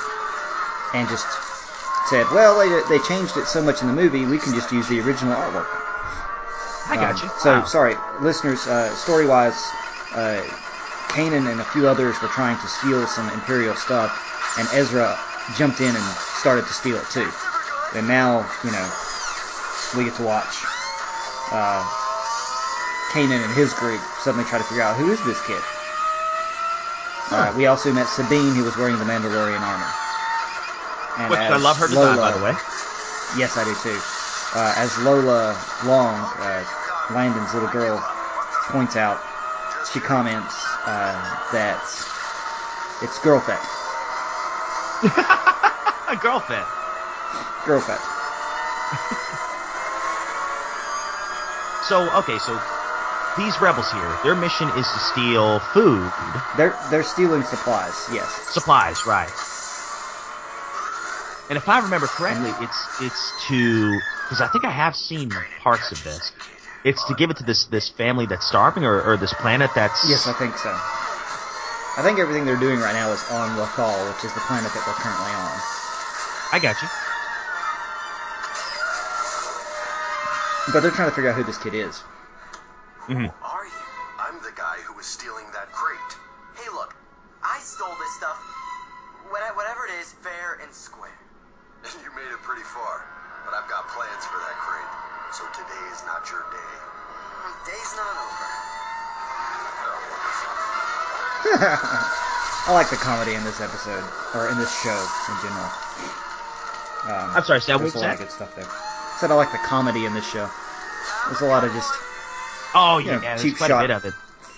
and just said, "Well, they, they changed it so much in the movie, we can just use the original artwork." I got Um, you. So Wow. sorry, listeners. Uh, story-wise, uh, Kanan and a few others were trying to steal some Imperial stuff, and Ezra jumped in and started to steal it too. And now, you know, we get to watch uh, Kanan and his group suddenly try to figure out who is this kid. Uh, we also met Sabine, who was wearing the Mandalorian armor. And Which I love her design, Lola- by the way. Yes, I do too. Uh, as Lola Long, uh, Landon's little girl, points out, she comments uh, that it's girl fat. [laughs] A girlfriend. Girl fat. So, okay, so these rebels here, their mission is to steal food. They're they're stealing supplies. Yes. Supplies, right. And if I remember correctly, it's it's to because I think I have seen parts of this. It's to give it to this this family that's starving, or, or this planet that's Yes, I think so. I think everything they're doing right now is on Lothal, which is the planet that they're currently on. I got you. But they're trying to figure out who this kid is. Mm-hmm. Pretty far, but I've got plans for that crate. So today is not your day. Mm, Day's not over. [laughs] I like the comedy in this episode, or in this show in general. Um, I'm sorry, Sal, there's a lot of that? good stuff there. Said I like the comedy in this show. There's a lot of just Oh you yeah, know, there's cheap quite shot, a bit of it.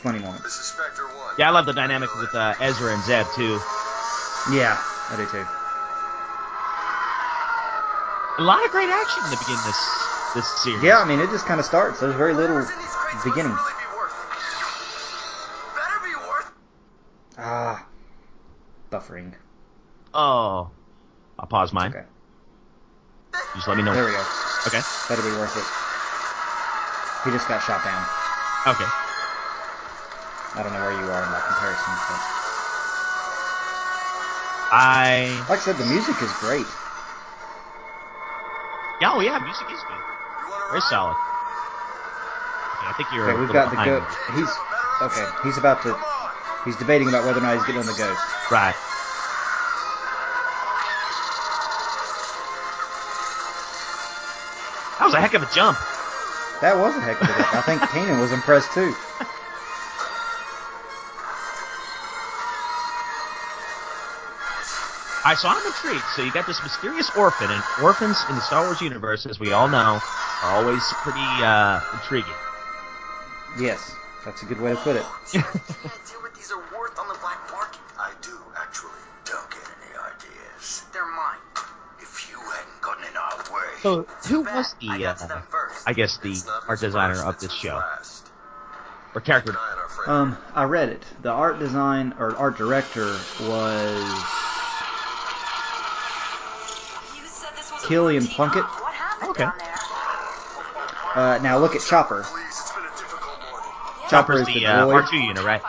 funny moments. This is Spectre 1. Yeah, I love the dynamic with uh, Ezra and Zeb too. Yeah, I do too. A lot of great action in the beginning of this this series. Yeah, I mean it just kind of starts. There's very little beginning. Ah, buffering. Oh, I'll pause mine. Okay. Just let me know. There we go. Okay. Better be worth it. He just got shot down. Okay. I don't know where you are in that comparison, but I. like I said, the music is great. Yeah, oh yeah, music is good. Very solid. Okay, I think you're. Okay, we've got the behind go. me. He's okay. He's about to. He's debating about whether or not he's getting on the ghost. Right. That was a heck of a jump. That was a heck of a jump. I think [laughs] Kanan was impressed too. All right, so I'm intrigued. So you got this mysterious orphan, and orphans in the Star Wars universe, as we all know, are always pretty uh, intriguing. Yes, that's a good way to put it. Any idea what these are worth on the black market? I do, actually. Don't get any ideas. They're mine. If you hadn't gotten in our way. So who was the, got to uh. I guess, the art designer of this show or character? Um, I read it. The art design or art director was Killian Plunkett. Okay. Uh, now look at Chopper. Chopper's is the, the uh, droid. R2 unit, right?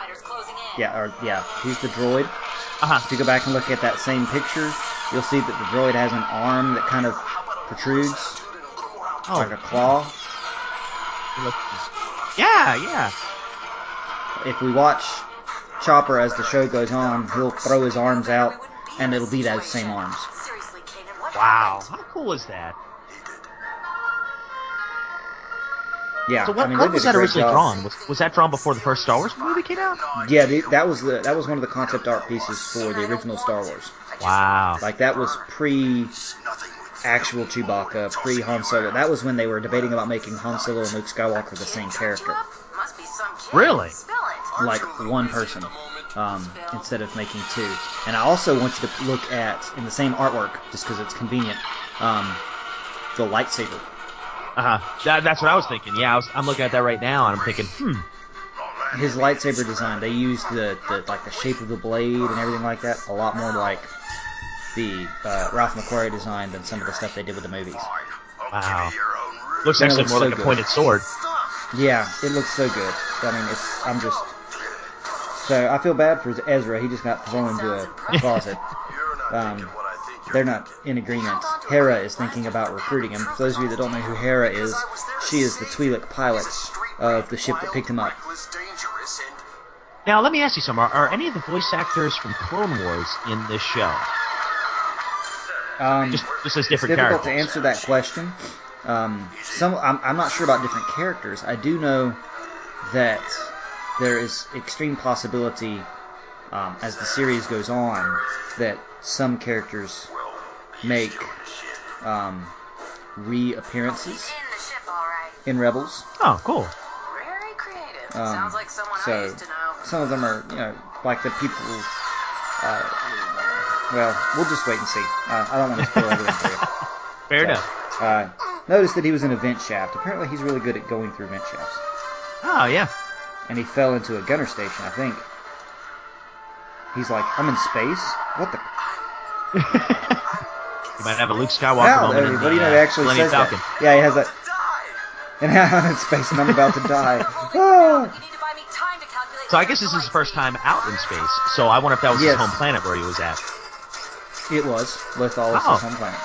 Yeah, or yeah, he's the droid. Uh-huh. If you go back and look at that same picture, you'll see that the droid has an arm that kind of protrudes, Oh. like a claw. Yeah, yeah. If we watch Chopper as the show goes on, he'll throw his arms out, and it'll be those same arms. Wow. How cool is that? Yeah. So what, I mean, how was that originally job. drawn? Was, was that drawn before the first Star Wars movie came out? Yeah, the, that was the that was one of the concept art pieces for the original Star Wars. Wow. Like that was pre actual Chewbacca, pre Han Solo. That was when they were debating about making Han Solo and Luke Skywalker the same character, Really? like one person, um, instead of making two. And I also want you to look at in the same artwork, just because it's convenient, um, the lightsaber. Uh huh. That, that's what I was thinking. Yeah, I was, I'm looking at that right now, and I'm thinking, hmm. His lightsaber design, they used the, the like the shape of the blade and everything like that a lot more like the uh, Ralph McQuarrie design than some of the stuff they did with the movies. Wow. Looks And actually looks more so like a pointed sword. Yeah, it looks so good. I mean, it's I'm just so I feel bad for Ezra. He just got thrown into a, a closet. [laughs] Um, they're not in agreement. Hera is thinking about recruiting him. For those of you that don't know who Hera is, she is the Twi'lek pilot of the ship that picked him up. Now, let me ask you something. Are, are any of the voice actors from Clone Wars in this show? Um, Just, just as it's difficult characters. to answer that question. Um, some I'm, I'm not sure about different characters. I do know that there is extreme possibility um, as the series goes on that some characters make um, reappearances in Rebels. Oh, cool. Very creative. Um, Sounds like someone I used to know. some of them are, you know, like the people. Uh, well, we'll just wait and see. Uh, I don't want to spoil everything for you. [laughs] Fair So, enough. Uh, notice that he was in a vent shaft. Apparently, he's really good at going through vent shafts. Oh, yeah. And he fell into a gunner station, I think. He's like, I'm in space. What the? [laughs] You might have a Luke Skywalker Wow, moment in what the, do you know? uh, He actually Millennium says Falcon. that. Yeah, he has that. [laughs] And I'm in space and I'm about to die. [laughs] So I guess this is his first time out in space. So I wonder if that was Yes. his home planet where he was at. It was. Lothal was Oh. his home planet.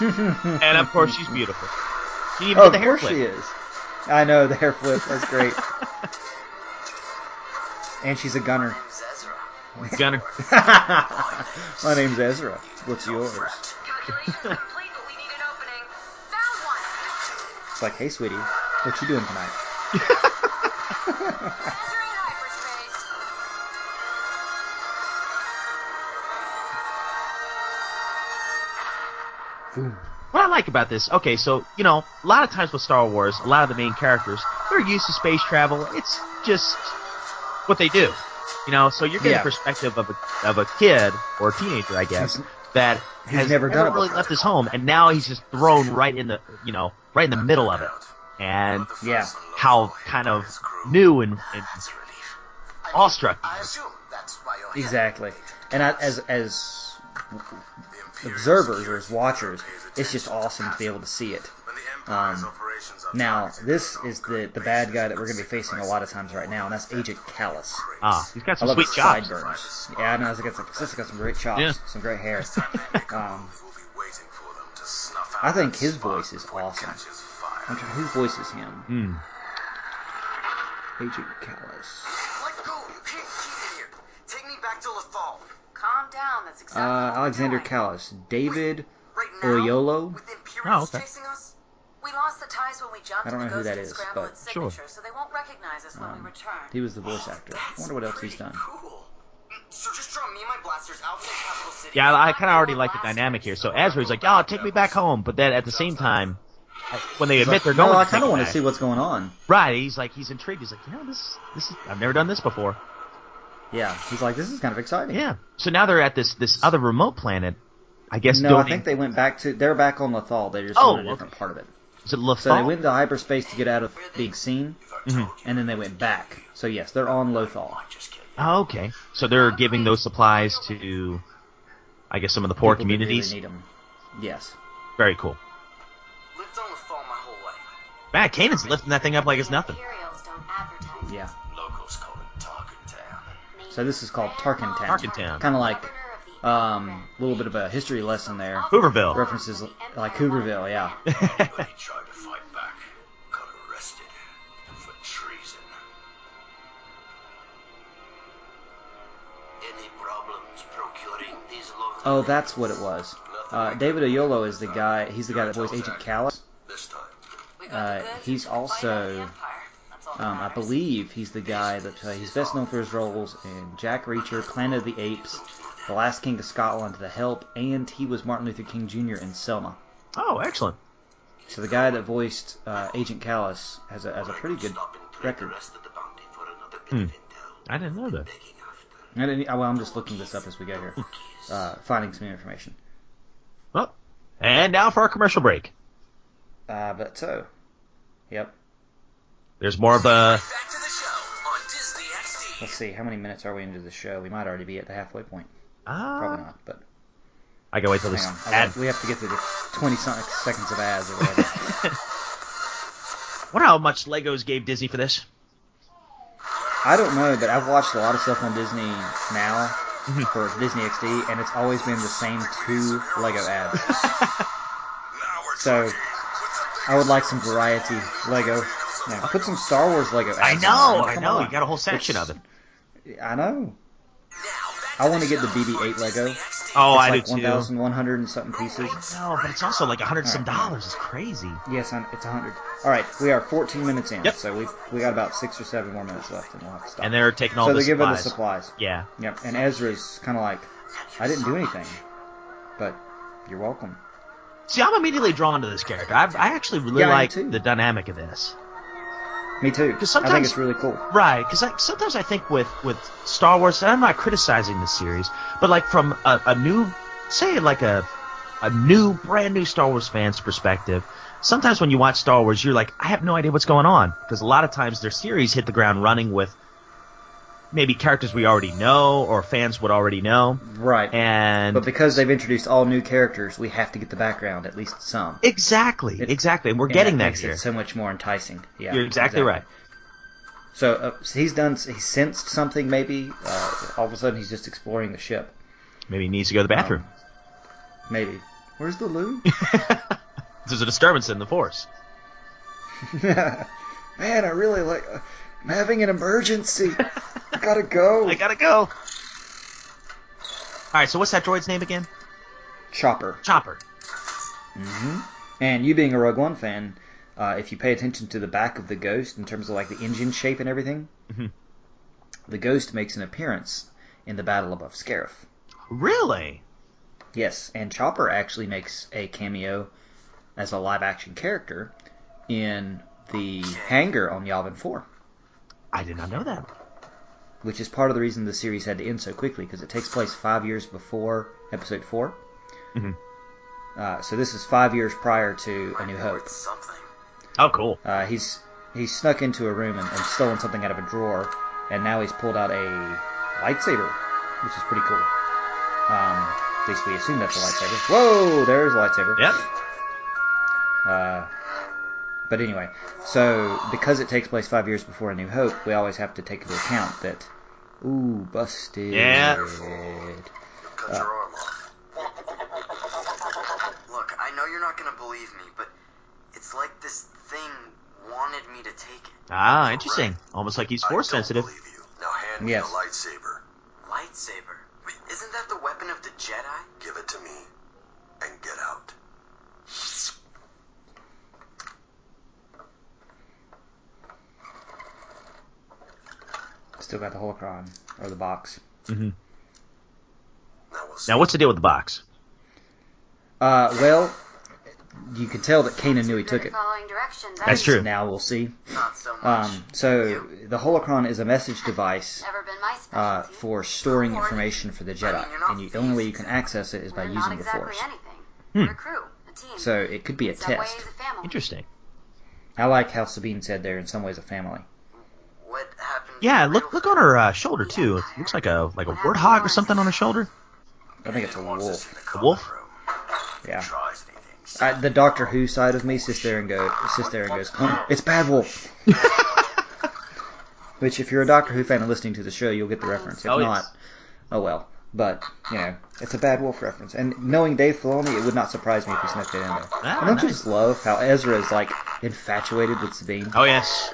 And of course, she's beautiful. She even oh, did the of hair course flip. she is. I know the hair flip. That's great. and she's a gunner. Gunner. [laughs] My name's Ezra. What's yours? It's like, hey, sweetie, what you doing tonight? [laughs] [laughs] What I like about this, okay, so you know, a lot of times with Star Wars, a lot of the main characters they're used to space travel. It's just what they do, you know. So you're getting Yeah. the perspective of a of a kid or a teenager, I guess, that has never done it really left his home, and now he's just thrown right in the you know right in the middle of it, and Yeah. how kind of new and, and awestruck. Exactly. And I, as as observers or as watchers, it's just awesome to be able to see it. Um, now, this is the the bad guy that we're going to be facing a lot of times right now, and that's Agent Kallus. Ah, he's got I some love sweet his chops. sideburns. Yeah, I know. He's got some, he's got some great chops, Yeah. some great hair. [laughs] Um, I think his voice is awesome. I'm trying, who voices him? Hmm. Agent Kallus. Let go! You can't keep me here. Take me back to Lothal. Calm down. That's Uh, exactly what we're Alexander doing. Kallus. David Right now, Oyelowo. with the Imperials Oh, okay. chasing us, we We lost the ties when we jumped. I don't know the who ghost that can is, scramble but- Sure. so they won't recognize us when we Um, return. He was the voice actor. I wonder what else he's done. Cool. So just draw me and my blasters out outside Capital City. Yeah, I, I kind of already like the dynamic here. So Ezra's like, "Oh, take me back home," but then at the same time, when they admit they're no, going, I kind of want to see what's going on. Right, he's like, he's intrigued. He's like, you know, this, this is, I've never done this before. Yeah, he's like, this is kind of exciting. Yeah. So now they're at this this other remote planet. I guess. No, I think they went back to. They're back on Lothal. They're just Oh, on a different part of it. Is it So they went into hyperspace to get out of being seen, Mhm. and then they went back. So yes, they're on Lothal. Oh, okay. So they're giving those supplies to, I guess, some of the poor People that really communities. need 'em. Yes. Very cool. Lived on the fall my whole life. Man, Kanan's lifting that thing up like it's nothing. Yeah. So this is called Tarkin Town. Tarkin Town. Kind of like um, a little bit of a history lesson there. Hooverville. References like Hooverville, yeah. [laughs] Anybody tried to fight back got arrested for treason. Any problems procuring these lovely Oh, that's what it was. Uh, David Oyelowo is the guy. He's the guy that voiced Agent Kallus. this time? Uh, he's also, um, I believe, he's the guy that uh, he's best known for his roles in Jack Reacher, Planet of the Apes, The Last King of Scotland, The Help, and he was Martin Luther King Jr. in Selma. Oh, excellent. So the guy that voiced uh, Agent Kallus has a has a pretty good record. Hmm. I didn't know that. I didn't, well, I'm just looking this up as we go here, uh, finding some information. Well, and now for our commercial break. Uh, but so, yep. There's more of a. Let's see, how many minutes are we into the show? We might already be at the halfway point. Ah. Probably not, but I gotta wait till this. Ad. we have to get to the 20 seconds of ads or whatever. [laughs] Wonder how much Legos gave Disney for this. I don't know, but I've watched a lot of stuff on Disney now Mm-hmm. for Disney XD, and it's always been the same two Lego ads. [laughs] so I would like some variety Lego. Now, put some Star Wars Lego. I know. I know. on. You got a whole section of it. I know. I want to get the BB-8 Lego. Oh, it's I like do too. 1,100 and something pieces. No, but it's also like a hundred some dollars. It's crazy. Yes, it's 100. All right, we are 14 minutes in, Yep. so we we got about six or seven more minutes left, and we'll have to stop. And they're taking all so the they're giving the supplies. supplies. Yeah. Yep. And Ezra's kind of like, I didn't do anything, but you're welcome. See, I'm immediately drawn to this character. I, I actually really Yeah, like the dynamic of this. Me too. Because sometimes, I think it's really cool. Right, because like, sometimes I think with with Star Wars, and I'm not criticizing the series, but like from a, a new, say like a a new, brand new Star Wars fan's perspective, sometimes when you watch Star Wars, you're like, I have no idea what's going on, because a lot of times their series hit the ground running with maybe characters we already know or fans would already know, Right. and But because they've introduced all new characters, we have to get the background, at least some. exactly, It- exactly, and we're getting that makes here. it so much more enticing. Yeah, You're exactly right. So, uh, so he's done. He sensed something. Maybe uh, all of a sudden he's just exploring the ship. Maybe he needs to go to the bathroom. Maybe. Where's the loo? [laughs] [laughs] There's a disturbance in the Force. [laughs] Man, I really like. Uh, I'm having an emergency. I gotta go. [laughs] I gotta go. All right, so what's that droid's name again? Chopper. Chopper. Mm-hmm. And you being a Rogue One fan, uh, if you pay attention to the back of the Ghost in terms of like the engine shape and everything, Mhm. the Ghost makes an appearance in the Battle above Scarif. Really? Yes, and Chopper actually makes a cameo as a live action character in the hangar on Yavin 4, I did not know that. which is part of the reason the series had to end so quickly because it takes place five years before Episode 4. Mhm. Uh, so this is five years prior to A New Hope. Oh, cool. Uh, he's he's snuck into a room and, and stolen something out of a drawer, and now he's pulled out a lightsaber, which is pretty cool. Um, at least we assume that's a lightsaber. Whoa, there's a lightsaber. Yep. Uh, but anyway, so because it takes place five years before A New Hope, we always have to take into account that. Ooh, busted. Yeah. Cut your arm off. Look, I know you're not gonna believe me, but it's like this thing wanted me to take it. Ah, interesting. Almost like he's force sensitive. Now hand me Yes. the lightsaber. Lightsaber? Wait, isn't that the weapon of the Jedi? Give it to me and get out. Still got the holocron or the box. Mm-hmm. Now, what's the deal with the box? Uh, well, you can tell that Kanan knew he took it. That's true. Now we'll see. So. Um, so the holocron is a message device Never been my uh, for storing information for the Jedi, and you, the only way you can access it is by using the Force. Hmm. We're a crew, a team. So it could be a test. ways, a family. Interesting. I like how Sabine said they're in some ways a family. What happened? Yeah, look look on her uh, shoulder too. It looks like a like a warthog or something on her shoulder. I think it's a wolf. A wolf? Yeah. I, the Doctor Who side of me sits there and go sits there and goes, "Oh, "It's Bad Wolf." [laughs] Which, if you're a Doctor Who fan and listening to the show, you'll get the reference. If Oh, not, yes. oh well. But you know, it's a Bad Wolf reference. And knowing Dave Filoni, it would not surprise me if he snuck it in there. Ah, and don't you just love how Ezra is like infatuated with Sabine? Oh yes,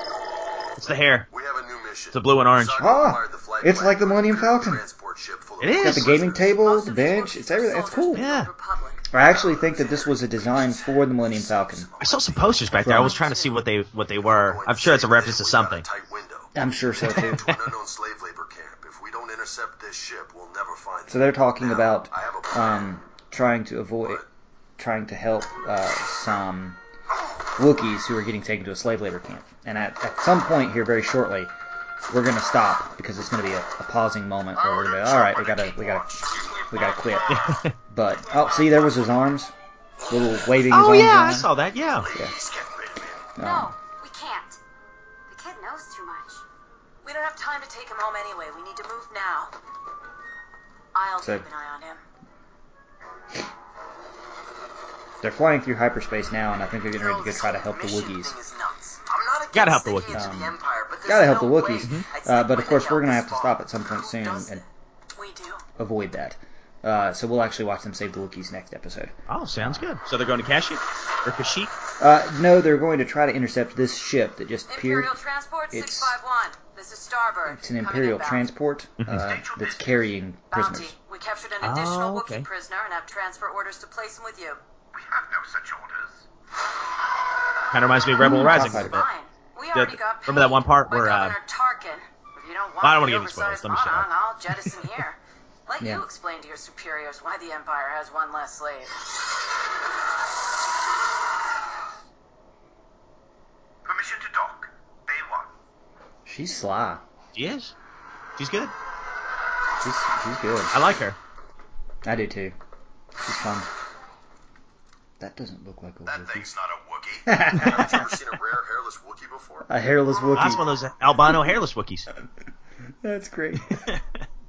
it's the hair. We have a new mission. The blue and orange. Ah, it's like the Millennium Falcon. Transport ship full of It It's got the gaming table, the bench. It's everything. It's cool. Yeah. I actually think that this was a design for the Millennium Falcon. I saw some posters back there. I was trying to see what they what they were. I'm sure it's a reference to something. I'm sure so too. to an unknown slave labor camp. If we don't intercept this ship, we'll never find So they're talking about um, trying to avoid, trying to help uh, some Wookiees who are getting taken to a slave labor camp. And at, at some point here, very shortly, we're going to stop because it's going to be a, a pausing moment where we're going to be all right. We gotta, we gotta, we gotta quit. [laughs] but oh, see, there was his arms, little waving. His Oh arms yeah, I saw that. Yeah. Um, No, we can't. The kid knows too much. We don't have time to take him home anyway. We need to move now. I'll So- keep an eye on him. They're flying through hyperspace now, and I think they're getting ready to go try to help the Wookiees. Gotta help the Wookiees. Um, but gotta help the no Wookiees. way Uh, but of course, we're going to have to stop at some point soon and avoid that. Uh, so we'll actually watch them save the Wookiees next episode. Oh, sounds good. So they're going to Kashyyyk or Kashyyyk? Uh, no, they're going to try to intercept this ship that just appeared. Imperial Transport It's 651. This is Starbird. it's an Imperial transport uh, that's carrying prisoners. Bounty. We captured an additional Oh, Wookiee okay. prisoner and have transfer orders to place him with you. We have no such orders. Kind of reminds me of Rebel Rising a bit. Fine. We The- got remember that one part where, uh, Tarkin. If you don't want I don't wanna give you spoilers. Let me shut monarch, up. I'll jettison here. [laughs] Let Yeah. you explain to your superiors why the Empire has one less slave. Permission to dock. Bay 1. She's sly. She is. She's good. She's she's good. I like her. I do too. She's fun. That doesn't look like a That Wookiee. thing's not a Wookiee. [laughs] Have you ever seen a rare hairless Wookiee before? A hairless Wookiee. That's one of those albino hairless Wookiees. [laughs] That's great.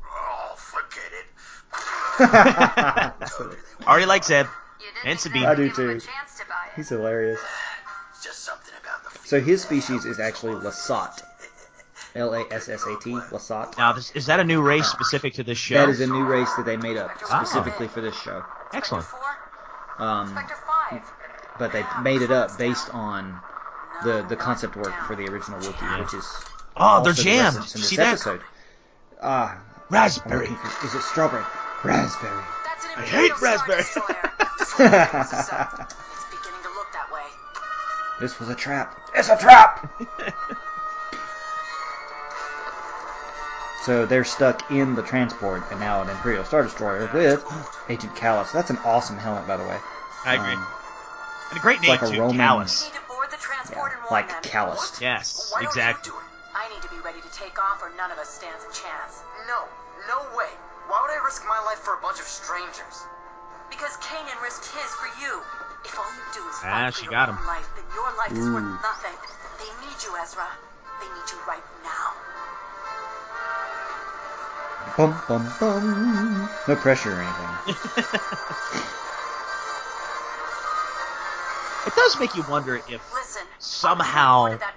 Oh, forget it. [laughs] Already like Zeb and Sabine. I do give him a too. chance to buy it. He's hilarious. It's [sighs] just something about the So his species is actually Lasat. L A S S A T. Lasat. Now, this, is that a new race specific to this show? That is a new race that they made up Ah. specifically for this show. Excellent. Um, 5. but they made it up based on the the concept work for the original Wookiee, which is Oh, they're also the jammed. in this see that? episode. Ah, I'm Raspberry. for- is it strawberry? Raspberry. I hate raspberry. Star Destroyer. [laughs] It's beginning to look that way. This was a trap. It's a trap. [laughs] so they're stuck in the transport, and now an Imperial Star Destroyer with Agent Kallus. That's an awesome helmet, by the way. I agree. Um, and a great it's name, like a too. Roman- Kallus. Need to board the transport and warn like them. Yes, Why don't exactly. you do it? I need to be ready to take off or none of us stands a chance. No, no way. Why would I risk my life for a bunch of strangers? Because Kanan risked his for you. If all you do is Ah, fight she for got your him. own life, then your life is worth nothing. They need you, Ezra. They need you right now. Bum bum bum. No pressure or anything. [laughs] It does make you wonder if Listen, somehow that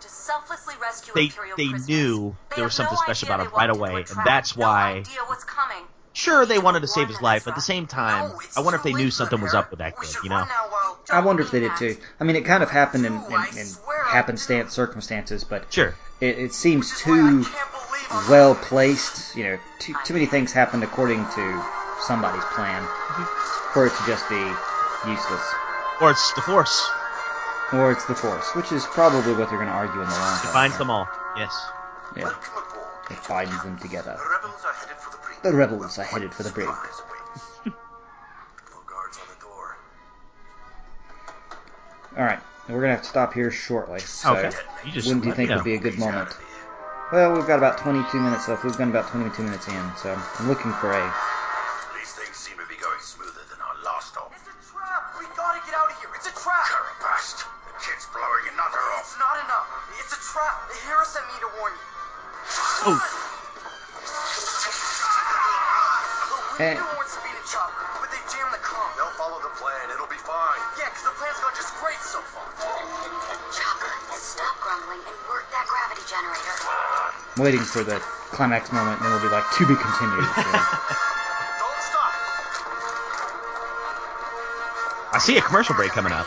to selflessly rescue they they knew They there was something no special about him right away, and that's no why. idea. Sure, they wanted to save his life, but at the same time, No, I wonder if they knew something was up with that kid. You know? run now while I wonder if they did too. I mean, it kind of happened in, in, in happenstance circumstances, but Sure. It, it seems This is why I too can't believe I'm well placed. You know, too, too many things happened according to somebody's plan mm-hmm. for it to just be useless. Or it's the Force. Or it's the Force, which is probably what they're going to argue in the long run. Defines them all. Yes. Yeah. It binds them together. The rebels are headed for the bridge. The rebels are headed for the brig. [laughs] Full guards on the. All right, we're gonna have to stop here shortly. So Okay. You just when do you let me think would be a good moment? Well, we've got about 22 minutes left. We've gone about 22 minutes in, so I'm looking for a. These things seem to be going smoother than our last stop. It's a trap. We gotta get out of here. It's a trap. Carabast! The kid's blowing another off. It's not enough. It's a trap. The hero sent me to warn you. Oh. We knew it was Sabine and plan. It'll be fine. Yeah, because the plan's gone just great so far. [laughs] Chopper, stop grumbling and work that gravity generator. I'm waiting for the climax moment, and then we'll be like, to be continued. [laughs] Don't stop. I see a commercial break coming up.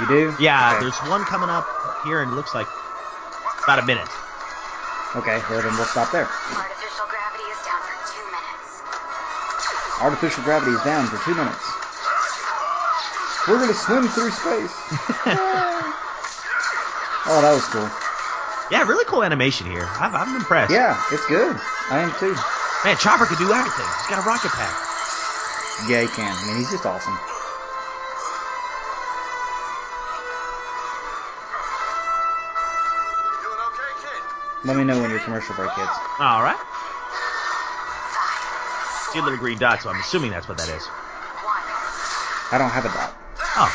You do? Yeah, Okay. there's one coming up here, and it looks like about a minute. Okay, well then we'll stop there. Artificial gravity is down for two minutes. Artificial gravity is down for two minutes. We're gonna swim through space. [laughs] oh, that was cool. Yeah, really cool animation here. I'm, I'm impressed. Yeah, it's good. I am too. Man, Chopper can do everything. He's got a rocket pack. Yeah, he can. I mean, he's just awesome. Okay. Let me know when your commercial break hits. All right. See a little green dot, so I'm assuming that's what that is. I don't have a dot, Oh,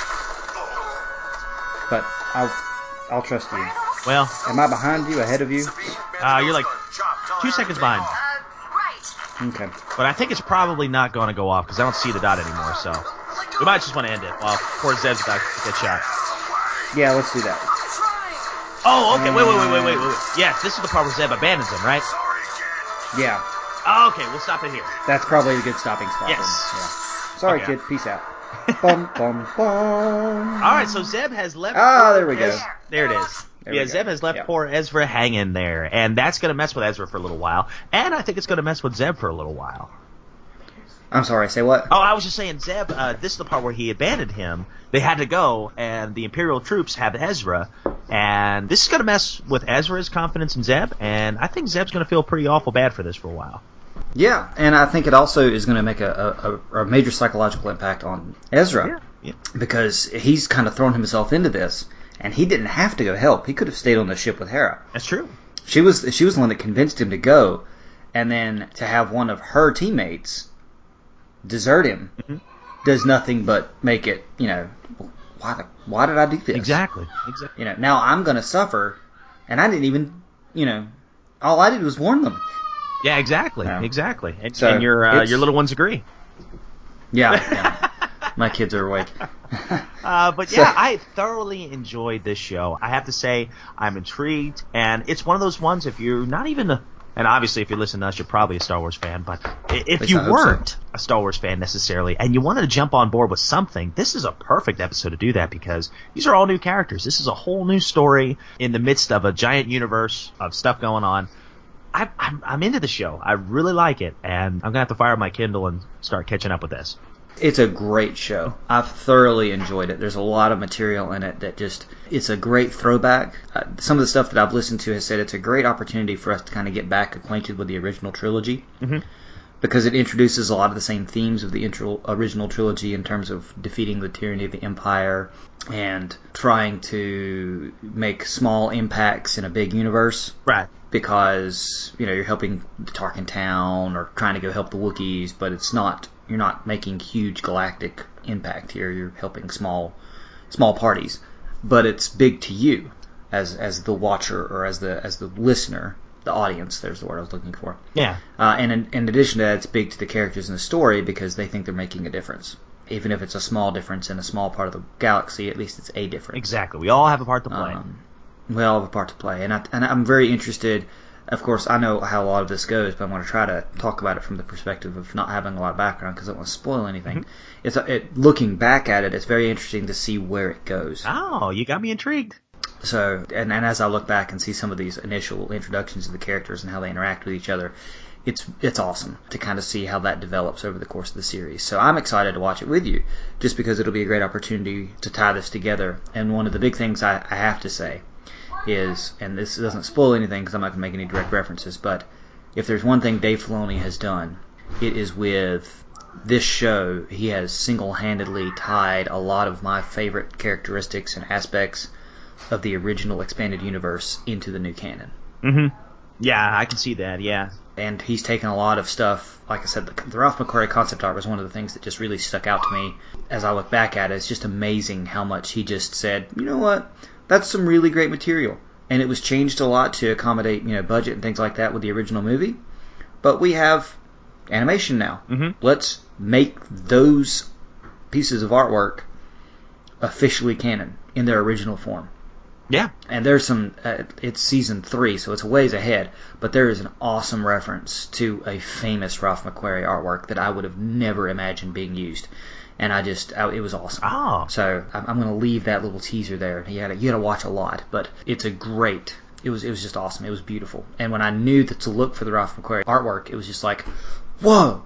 but I'll I'll trust you. well, Am I behind you? Ahead of you? uh, you're like two seconds behind. Okay. But I think it's probably not going to go off because I don't see the dot anymore. So we might just want to end it while poor Zeb's about to get shot. Yeah, let's do that. Oh, okay. Wait, wait, wait, wait, wait, wait. Yes, this is the part where Zeb abandons him, right? Yeah, Oh, okay, we'll stop it here. that's probably a good stopping spot. Yes. Yeah. Sorry, Okay. kid. Peace out. Bum bum bum. All right, so Zeb has left. Ah, there we go. There it is. There yeah. Zeb has left Yeah. poor Ezra hanging there, and that's going to mess with Ezra for a little while, and I think it's going to mess with Zeb for a little while. I'm sorry. Say what? Oh, I was just saying, Zeb. Uh, this is the part where he abandoned him. They had to go, and the Imperial troops have Ezra, and this is going to mess with Ezra's confidence in Zeb, and I think Zeb's going to feel pretty awful bad for this for a while. Yeah, and I think it also is going to make a, a, a major psychological impact on Ezra Yeah. because he's kind of thrown himself into this, and he didn't have to go help. He could have stayed on the ship with Hera. That's true. She was she was the one that convinced him to go, and then to have one of her teammates desert him Mm-hmm. does nothing but make it you know why the, why did I do this Exactly. Exactly. you know now I'm going to suffer, and I didn't even you know all I did was warn them. Yeah, exactly. Yeah. Exactly. And, So, and your uh, your little ones agree. Yeah, yeah. [laughs] my kids are awake. Uh, but So- yeah, I thoroughly enjoyed this show. I have to say, I'm intrigued, and it's one of those ones. If you're not even a, and obviously if you listen to us, you're probably a Star Wars fan. But if you hope so. weren't a Star Wars fan necessarily, and you wanted to jump on board with something, this is a perfect episode to do that because these are all new characters. This is a whole new story in the midst of a giant universe of stuff going on. I, I'm, I'm into the show. I really like it, and I'm gonna have to fire my Kindle and start catching up with this. It's a great show. I've thoroughly enjoyed it. There's a lot of material in it that just, it's a great throwback. Uh, some of the stuff that I've listened to has said it's a great opportunity for us to kind of get back acquainted with the original trilogy. Mhm. Because it introduces a lot of the same themes of the intro, original trilogy in terms of defeating the tyranny of the Empire and trying to make small impacts in a big universe Right. because you know you're helping the Tarkintown or trying to go help the Wookiees, but it's not you're not making huge galactic impact here. You're helping small small parties, but it's big to you as as the watcher or as the as the listener, the audience. There's the word I was looking for. Yeah. Uh, and in, in addition to that, it's big to the characters in the story because they think they're making a difference. Even if it's a small difference in a small part of the galaxy, at least it's a difference. Exactly. We all have a part to play. Um, we all have a part to play, and I, and I'm very interested. Of course, I know how a lot of this goes, but I want to try to talk about it from the perspective of not having a lot of background because I don't want to spoil anything. Mm-hmm. It's it, looking back at it, it's very interesting to see where it goes. Oh, you got me intrigued. So, and, and as I look back and see some of these initial introductions of the characters and how they interact with each other, it's it's awesome to kind of see how that develops over the course of the series. So I'm excited to watch it with you, just because it'll be a great opportunity to tie this together. And one of the big things I, I have to say is, and this doesn't spoil anything because I'm not going to make any direct references, but if there's one thing Dave Filoni has done, it is with this show, he has single handedly tied a lot of my favorite characteristics and aspects of the original expanded universe into the new canon. Mm-hmm. Yeah, I can see that. Yeah. And he's taken a lot of stuff. Like I said, the, the Ralph McQuarrie concept art was one of the things that just really stuck out to me as I look back at it. It's just amazing how much he just said, you know what, that's some really great material. And it was changed a lot to accommodate, you know, budget and things like that with the original movie. But we have animation now. Mm-hmm. Let's make those pieces of artwork officially canon in their original form. Yeah. And there's some, uh, it's season three, so it's a ways ahead, but there is an awesome reference to a famous Ralph McQuarrie artwork that I would have never imagined being used. And I just, I, it was awesome. Oh. So I'm, I'm going to leave that little teaser there. You got to, you to watch a lot, but it's a great, it was, it was just awesome. It was beautiful. And when I knew that to look for the Ralph McQuarrie artwork, it was just like, whoa,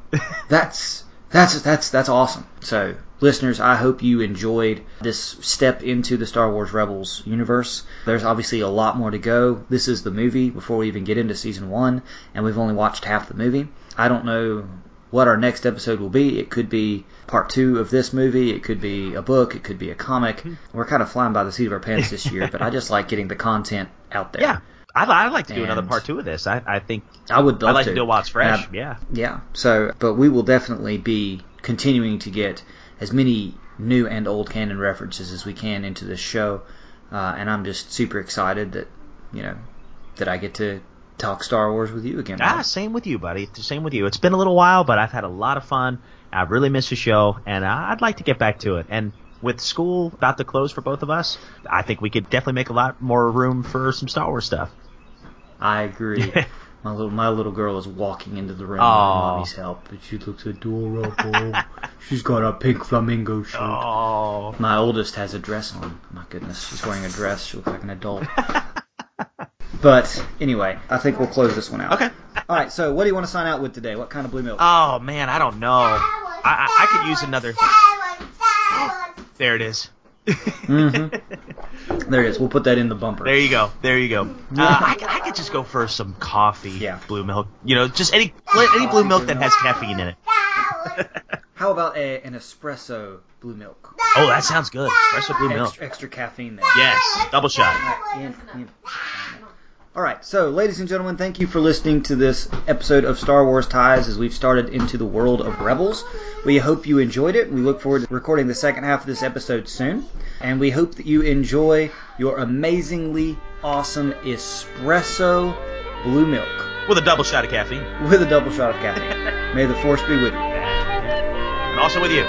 [laughs] that's, that's, that's, that's awesome. So listeners, I hope you enjoyed this step into the Star Wars Rebels universe. There's obviously a lot more to go. This is the movie before we even get into season one, and we've only watched half the movie. I don't know what our next episode will be. It could be part two of this movie. It could be a book. It could be a comic. Hmm. We're kind of flying by the seat of our pants this year, [laughs] but I just like getting the content out there. Yeah. I'd, I'd like to do And- another part two of this. I, I think I would love I'd like to. to do it while it's fresh. I- yeah. Yeah. So, but we will definitely be continuing to get as many new and old canon references as we can into this show, uh, and I'm just super excited that you know that I get to talk Star Wars with you again. Ah, Rob. same with you, buddy. Same with you. It's been a little while, but I've had a lot of fun. I've really missed the show, and I'd like to get back to it. And with school about to close for both of us, I think we could definitely make a lot more room for some Star Wars stuff. I agree. [laughs] my little my little girl is walking into the room with mommy's help, and she looks adorable. [laughs] She's got a pink flamingo shirt. Oh. My oldest has a dress on. My goodness, she's wearing a dress. She looks like an adult. [laughs] but anyway, I think we'll close this one out. Okay. All right. So, what do you want to sign out with today? What kind of blue milk? Oh man, I don't know. I, I, I could use another. [gasps] there it is. Mm-hmm. There it is. We'll put that in the bumper. There you go. There you go. Uh, I, could- I could just go for some coffee. Yeah. Blue milk. You know, just any any blue milk that has caffeine in it. [laughs] How about a, an espresso blue milk? Oh, that sounds good. Espresso blue milk. Extra, extra caffeine there. Yes, double shot. And- and- All right, so ladies and gentlemen, thank you for listening to this episode of Star Wars Ties as we've started into the world of Rebels. We hope you enjoyed it. We look forward to recording the second half of this episode soon, and we hope that you enjoy your amazingly awesome espresso blue milk With a double shot of caffeine. with a double shot of caffeine. May the force be with you. And also with you.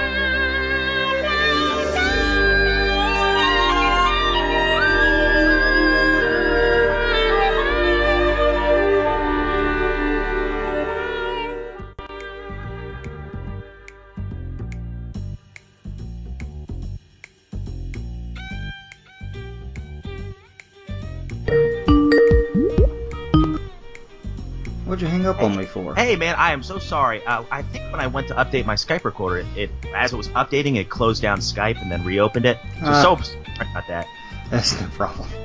What'd you hang up on me for? Hey man, I am so sorry. Uh, I think when I went to update my Skype recorder, it, it as it was updating, it closed down Skype and then reopened it. So Ah. so sorry about that. That's no problem. [laughs]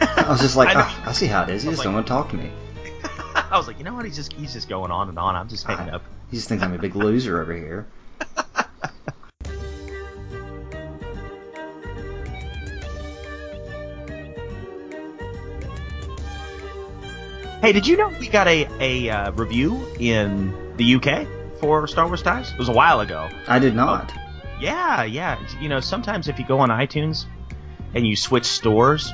I was just like, I. "Ah, I see how it is. He I just don't like- want to talk to me. [laughs] I was like, you know what? He's just he's just going on and on. I'm just hanging up. He just thinks I'm a big loser over here. [laughs] Hey, did you know we got a a uh, review in the UK for Star Wars Ties? It was a while ago. I did not. Yeah, yeah. You know, sometimes if you go on iTunes and you switch stores,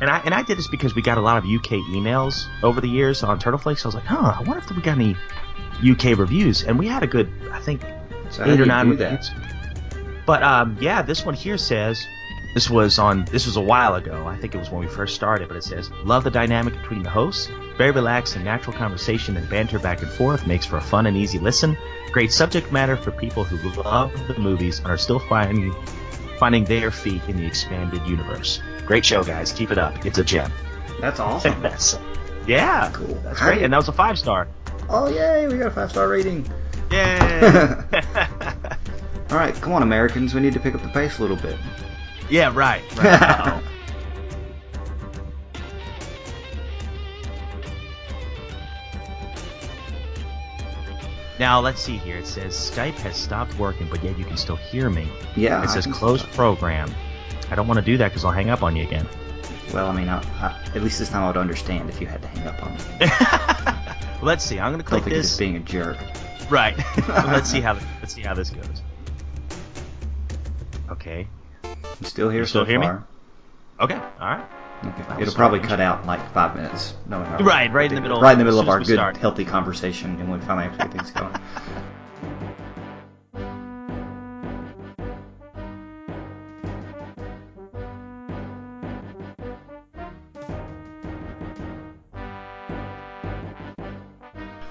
and I and I did this because we got a lot of UK emails over the years on Turtleflakes. I was like, huh, I wonder if we got any UK reviews, and we had a good, I think, So eight or nine do that? reviews. But um, yeah, this one here says this was on this was a while ago. I think it was when we first started, but it says love the dynamic between the hosts. Very relaxed and natural conversation and banter back and forth makes for a fun and easy listen. Great subject matter for people who love the movies and are still finding finding their feet in the expanded universe. Great show, guys. Keep it up. It's a gem. That's awesome. [laughs] That's yeah, cool. That's great, do- and that was a five star. Oh yay, we got a five star rating. Yay! [laughs] [laughs] All right, come on, Americans, we need to pick up the pace a little bit. Yeah, right. right. [laughs] Now let's see here. It says Skype has stopped working, but yet you can still hear me. Yeah. It says close program. I don't want to do that because I'll hang up on you again. Well, I mean, I, I, at least this time I would understand if you had to hang up on me. [laughs] let's see. I'm gonna click don't think this. Just being a jerk. Right. [laughs] let's see how let's see how this goes. Okay. You still here You still so hear me? Okay. All right. Okay. It'll probably cut out in like five minutes. knowing how- Right, right in the middle- Right in the middle of our good, start. healthy conversation, and we finally have to get things going.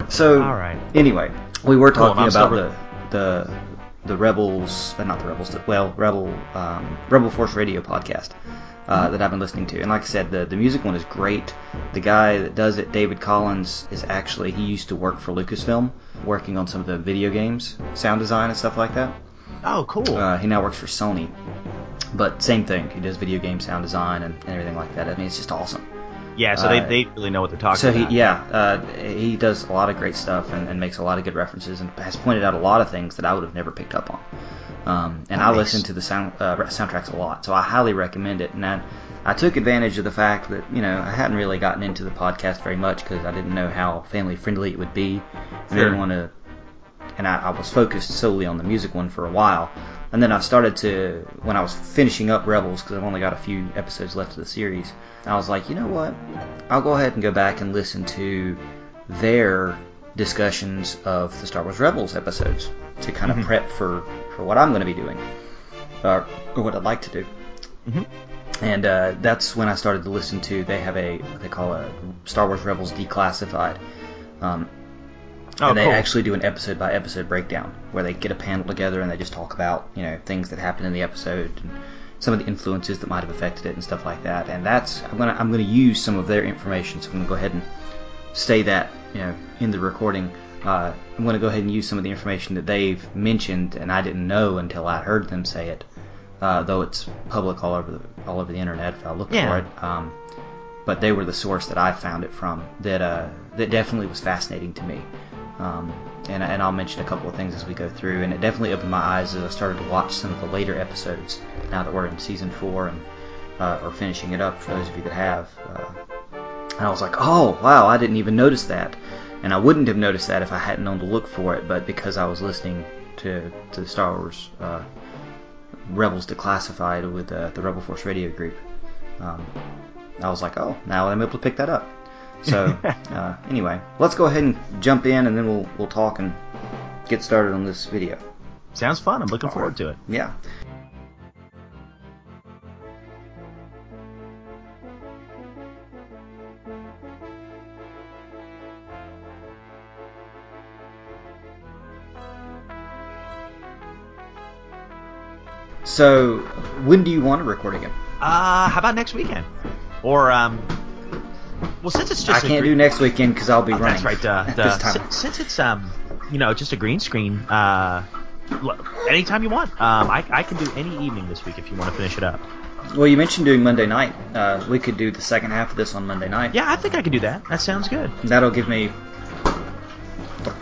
So, All right. anyway, we were talking about the the the rebels, uh, not the rebels, well, rebel um, Rebel Force Radio podcast uh, that I've been listening to, and like I said, the the music one is great. The guy that does it, David Collins, is actually he used to work for Lucasfilm, working on some of the video games, sound design and stuff like that. Oh, cool. Uh, he now works for Sony, but same thing. He does video game sound design and, and everything like that. I mean, it's just awesome. Yeah. So they, uh, they really know what they're talking So about. he, yeah, uh, he does a lot of great stuff and, and makes a lot of good references and has pointed out a lot of things that I would have never picked up on. Um, and I listen to the sound uh, soundtracks a lot, so I highly recommend it. And I, I took advantage of the fact that you know I hadn't really gotten into the podcast very much because I didn't know how family friendly it would be. I Sure. didn't want to, and I, I was focused solely on the music one for a while. And then I started to, when I was finishing up Rebels, because I've only got a few episodes left of the series, I was like, you know what? I'll go ahead and go back and listen to their discussions of the Star Wars Rebels episodes to kind of Mhm. prep for, for what I'm going to be doing, or, or what I'd like to do. Mhm. And uh, that's when I started to listen to. They have a what they call a Star Wars Rebels Declassified, um, Oh, and they cool. actually do an episode by episode breakdown where they get a panel together and they just talk about you know things that happened in the episode and some of the influences that might have affected it and stuff like that. And that's I'm gonna I'm gonna use some of their information. So I'm gonna go ahead and say that you know in the recording. Uh, I'm gonna go ahead and use some of the information that they've mentioned and I didn't know until I heard them say it. Uh, though it's public all over the all over the internet if I look Yeah. for it. Um, but they were the source that I found it from that uh, that definitely was fascinating to me. Um, and, and I'll mention a couple of things as we go through. And it definitely opened my eyes as I started to watch some of the later episodes. Now that we're in season four and uh, or finishing it up for those of you that have. Uh, and I was like, oh wow, I didn't even notice that. And I wouldn't have noticed that if I hadn't known to look for it. But because I was listening to to Star Wars uh, Rebels Declassified with uh, the Rebel Force Radio group, um, I was like, oh, now I'm able to pick that up. So [laughs] uh, anyway, let's go ahead and jump in, and then we'll we'll talk and get started on this video. Sounds fun. I'm looking forward to it. Yeah. So, when do you want to record again? Uh, how about next weekend? Or um, well, since it's just I a can't green- do next weekend because I'll be Oh, running. That's right. Uh, [laughs] at the- this time. si- since it's um, you know, just a green screen. Uh, anytime you want. Um, I I can do any evening this week if you want to finish it up. Well, you mentioned doing Monday night. Uh, we could do the second half of this on Monday night. Yeah, I think I can do that. That sounds good. That'll give me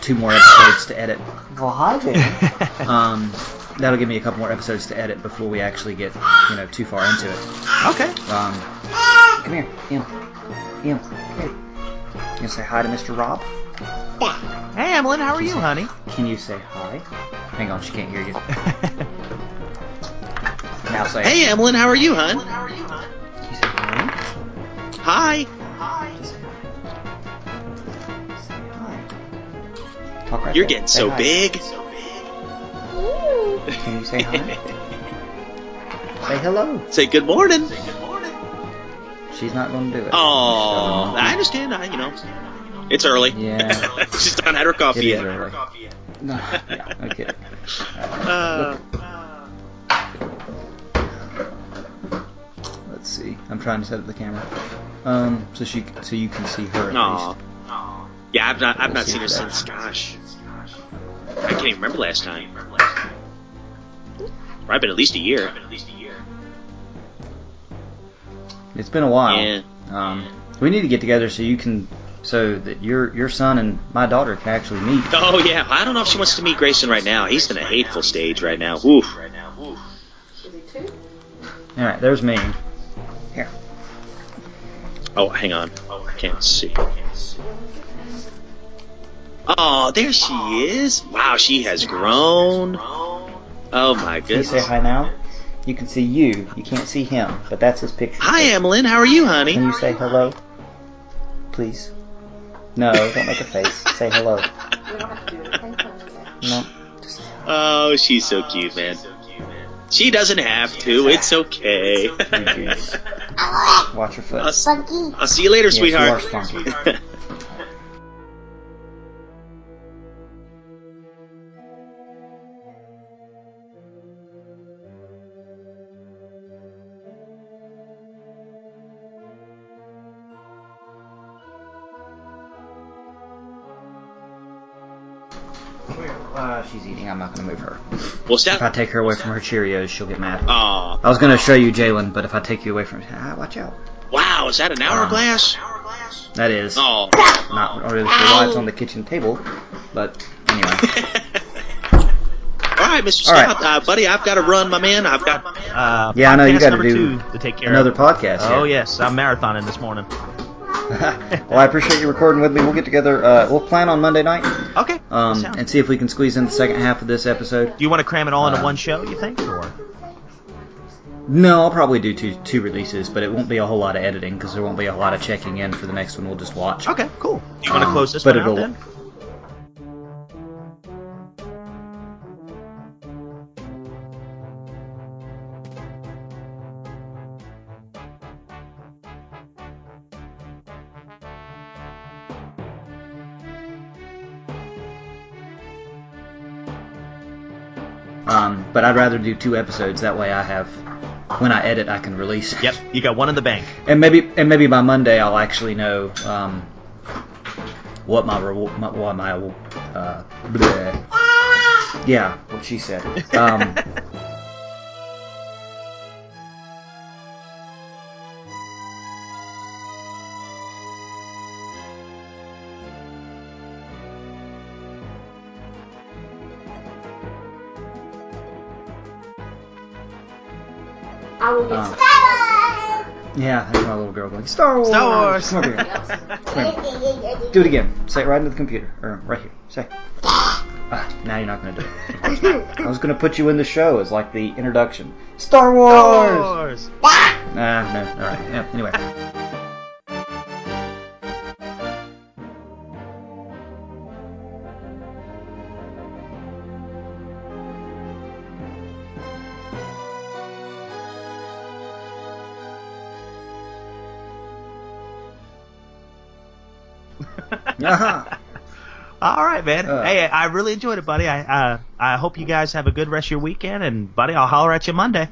two more episodes to edit. Well, hi there. Um, that'll give me a couple more episodes to edit before we actually get, you know, too far into it. Okay. Um, come here, Em. You gonna say hi to Mr. Rob? Hey, Emlyn, how are you, honey? Can you say hi? Hang on, she can't hear you. [laughs] now say Hey, Emlyn, how are you, hon? Can you say hi? Hi. Just say hi. Talk right You're there. getting Say so hi. big. Can you say hi? [laughs] say hello. Say good morning. She's not going to do it. Oh, I understand. I, you know, it's early. Yeah. [laughs] She's not had her It coffee is yet. early. No, yeah, okay. Uh, Let's see. I'm trying to set up the camera. Um, so she, so you can see her Aw. yeah, I've not, I've We'll not see seen her today. since. Gosh, I can't even remember last time. Probably been at least a year. It's been a while. Yeah. Um, we need to get together so you can so that your your son and my daughter can actually meet. Oh yeah, I don't know if she wants to meet Grayson right now. He's in a hateful stage right now. Oof. All right, there's me. Here. Oh, hang on. I can't see. Oh, there she is. Wow, she has grown. Oh my Can you goodness. say hi now? You can see you. You can't see him, but that's his picture. Hi, Emmeline. How are you, honey? Can you say hello, please? No, don't make a face. say hello. [laughs] No. Oh, she's so cute, man. She doesn't have to. It's okay. [laughs] Watch your foot. I'll, I'll see you later, sweetheart. [laughs] I'm not going to move her. Well, stop. If I take her away from her Cheerios, she'll get mad. Aw. I was going to show you Jalen, but if I take you away from ah, watch out. Wow, is that an hourglass? That is Oh. not really sure why it's on the kitchen table, but anyway. [laughs] All right, Mr. All right. Scott, uh, buddy, I've got to run, my man. I've got. Uh, Yeah, I know you got to do two to take care another of. podcast. Oh here. yes, I'm marathoning this morning. [laughs] well, I appreciate you recording with me. We'll get together. Uh, we'll plan on Monday night. Okay. Um, and see if we can squeeze in the second half of this episode. Do you want to cram it all into Uh, one show? You think, or? No, I'll probably do two two releases, but it won't be a whole lot of editing because there won't be a lot of checking in for the next one. We'll just watch. Okay, cool. Do you want to Um, close this but one out it'll- then? But I'd rather do two episodes. That way, I have when I edit, I can release. Yep, you got one in the bank. And maybe and maybe by Monday, I'll actually know um, what my reward, my, what my uh, bleh. yeah, what she said. Um, [laughs] going Star Wars. Star Wars. Come over [laughs] here. Do it again. Say it right into the computer, or right here. Say. Ah, now you're not going to do it. I was going to put you in the show as like the introduction. Star Wars. Nah, no. All right. Yeah. Anyway. Uh-huh. [laughs] All right, man. Uh. hey, I really enjoyed it, buddy. I uh, I hope you guys have a good rest of your weekend, and buddy, I'll holler at you Monday.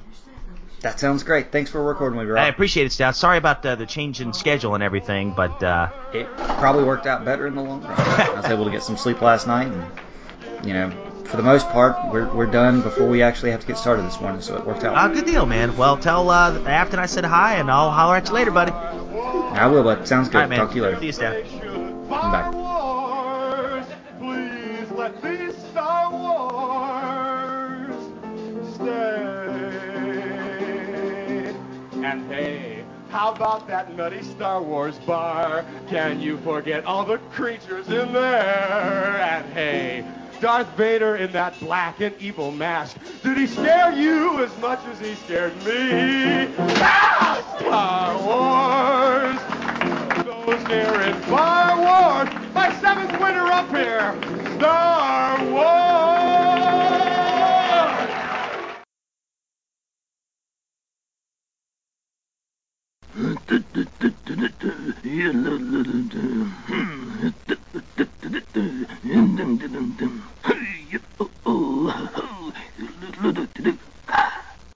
That sounds great. Thanks for recording with me, I appreciate it, Stout. Sorry about uh, the change in schedule and everything, but uh, It probably worked out better in the long run. [laughs] I was able to get some sleep last night, and you know, for the most part, we're we're done before we actually have to get started this morning, so it worked out. uh, good deal, man. Well, tell uh, Afton I said hi, and I'll holler at you later, buddy. I will, but sounds good. All right, man. Talk to you later. See you, Stout. Bye. Please let me Star Wars stay. And hey, how about that nutty Star Wars bar? Can you forget all the creatures in there? And hey, Darth Vader in that black and evil mask. Did he scare you as much as he scared me? Ah, Star Wars! goes near it. Star Wars, my seventh winner up here. Star Wars. [laughs]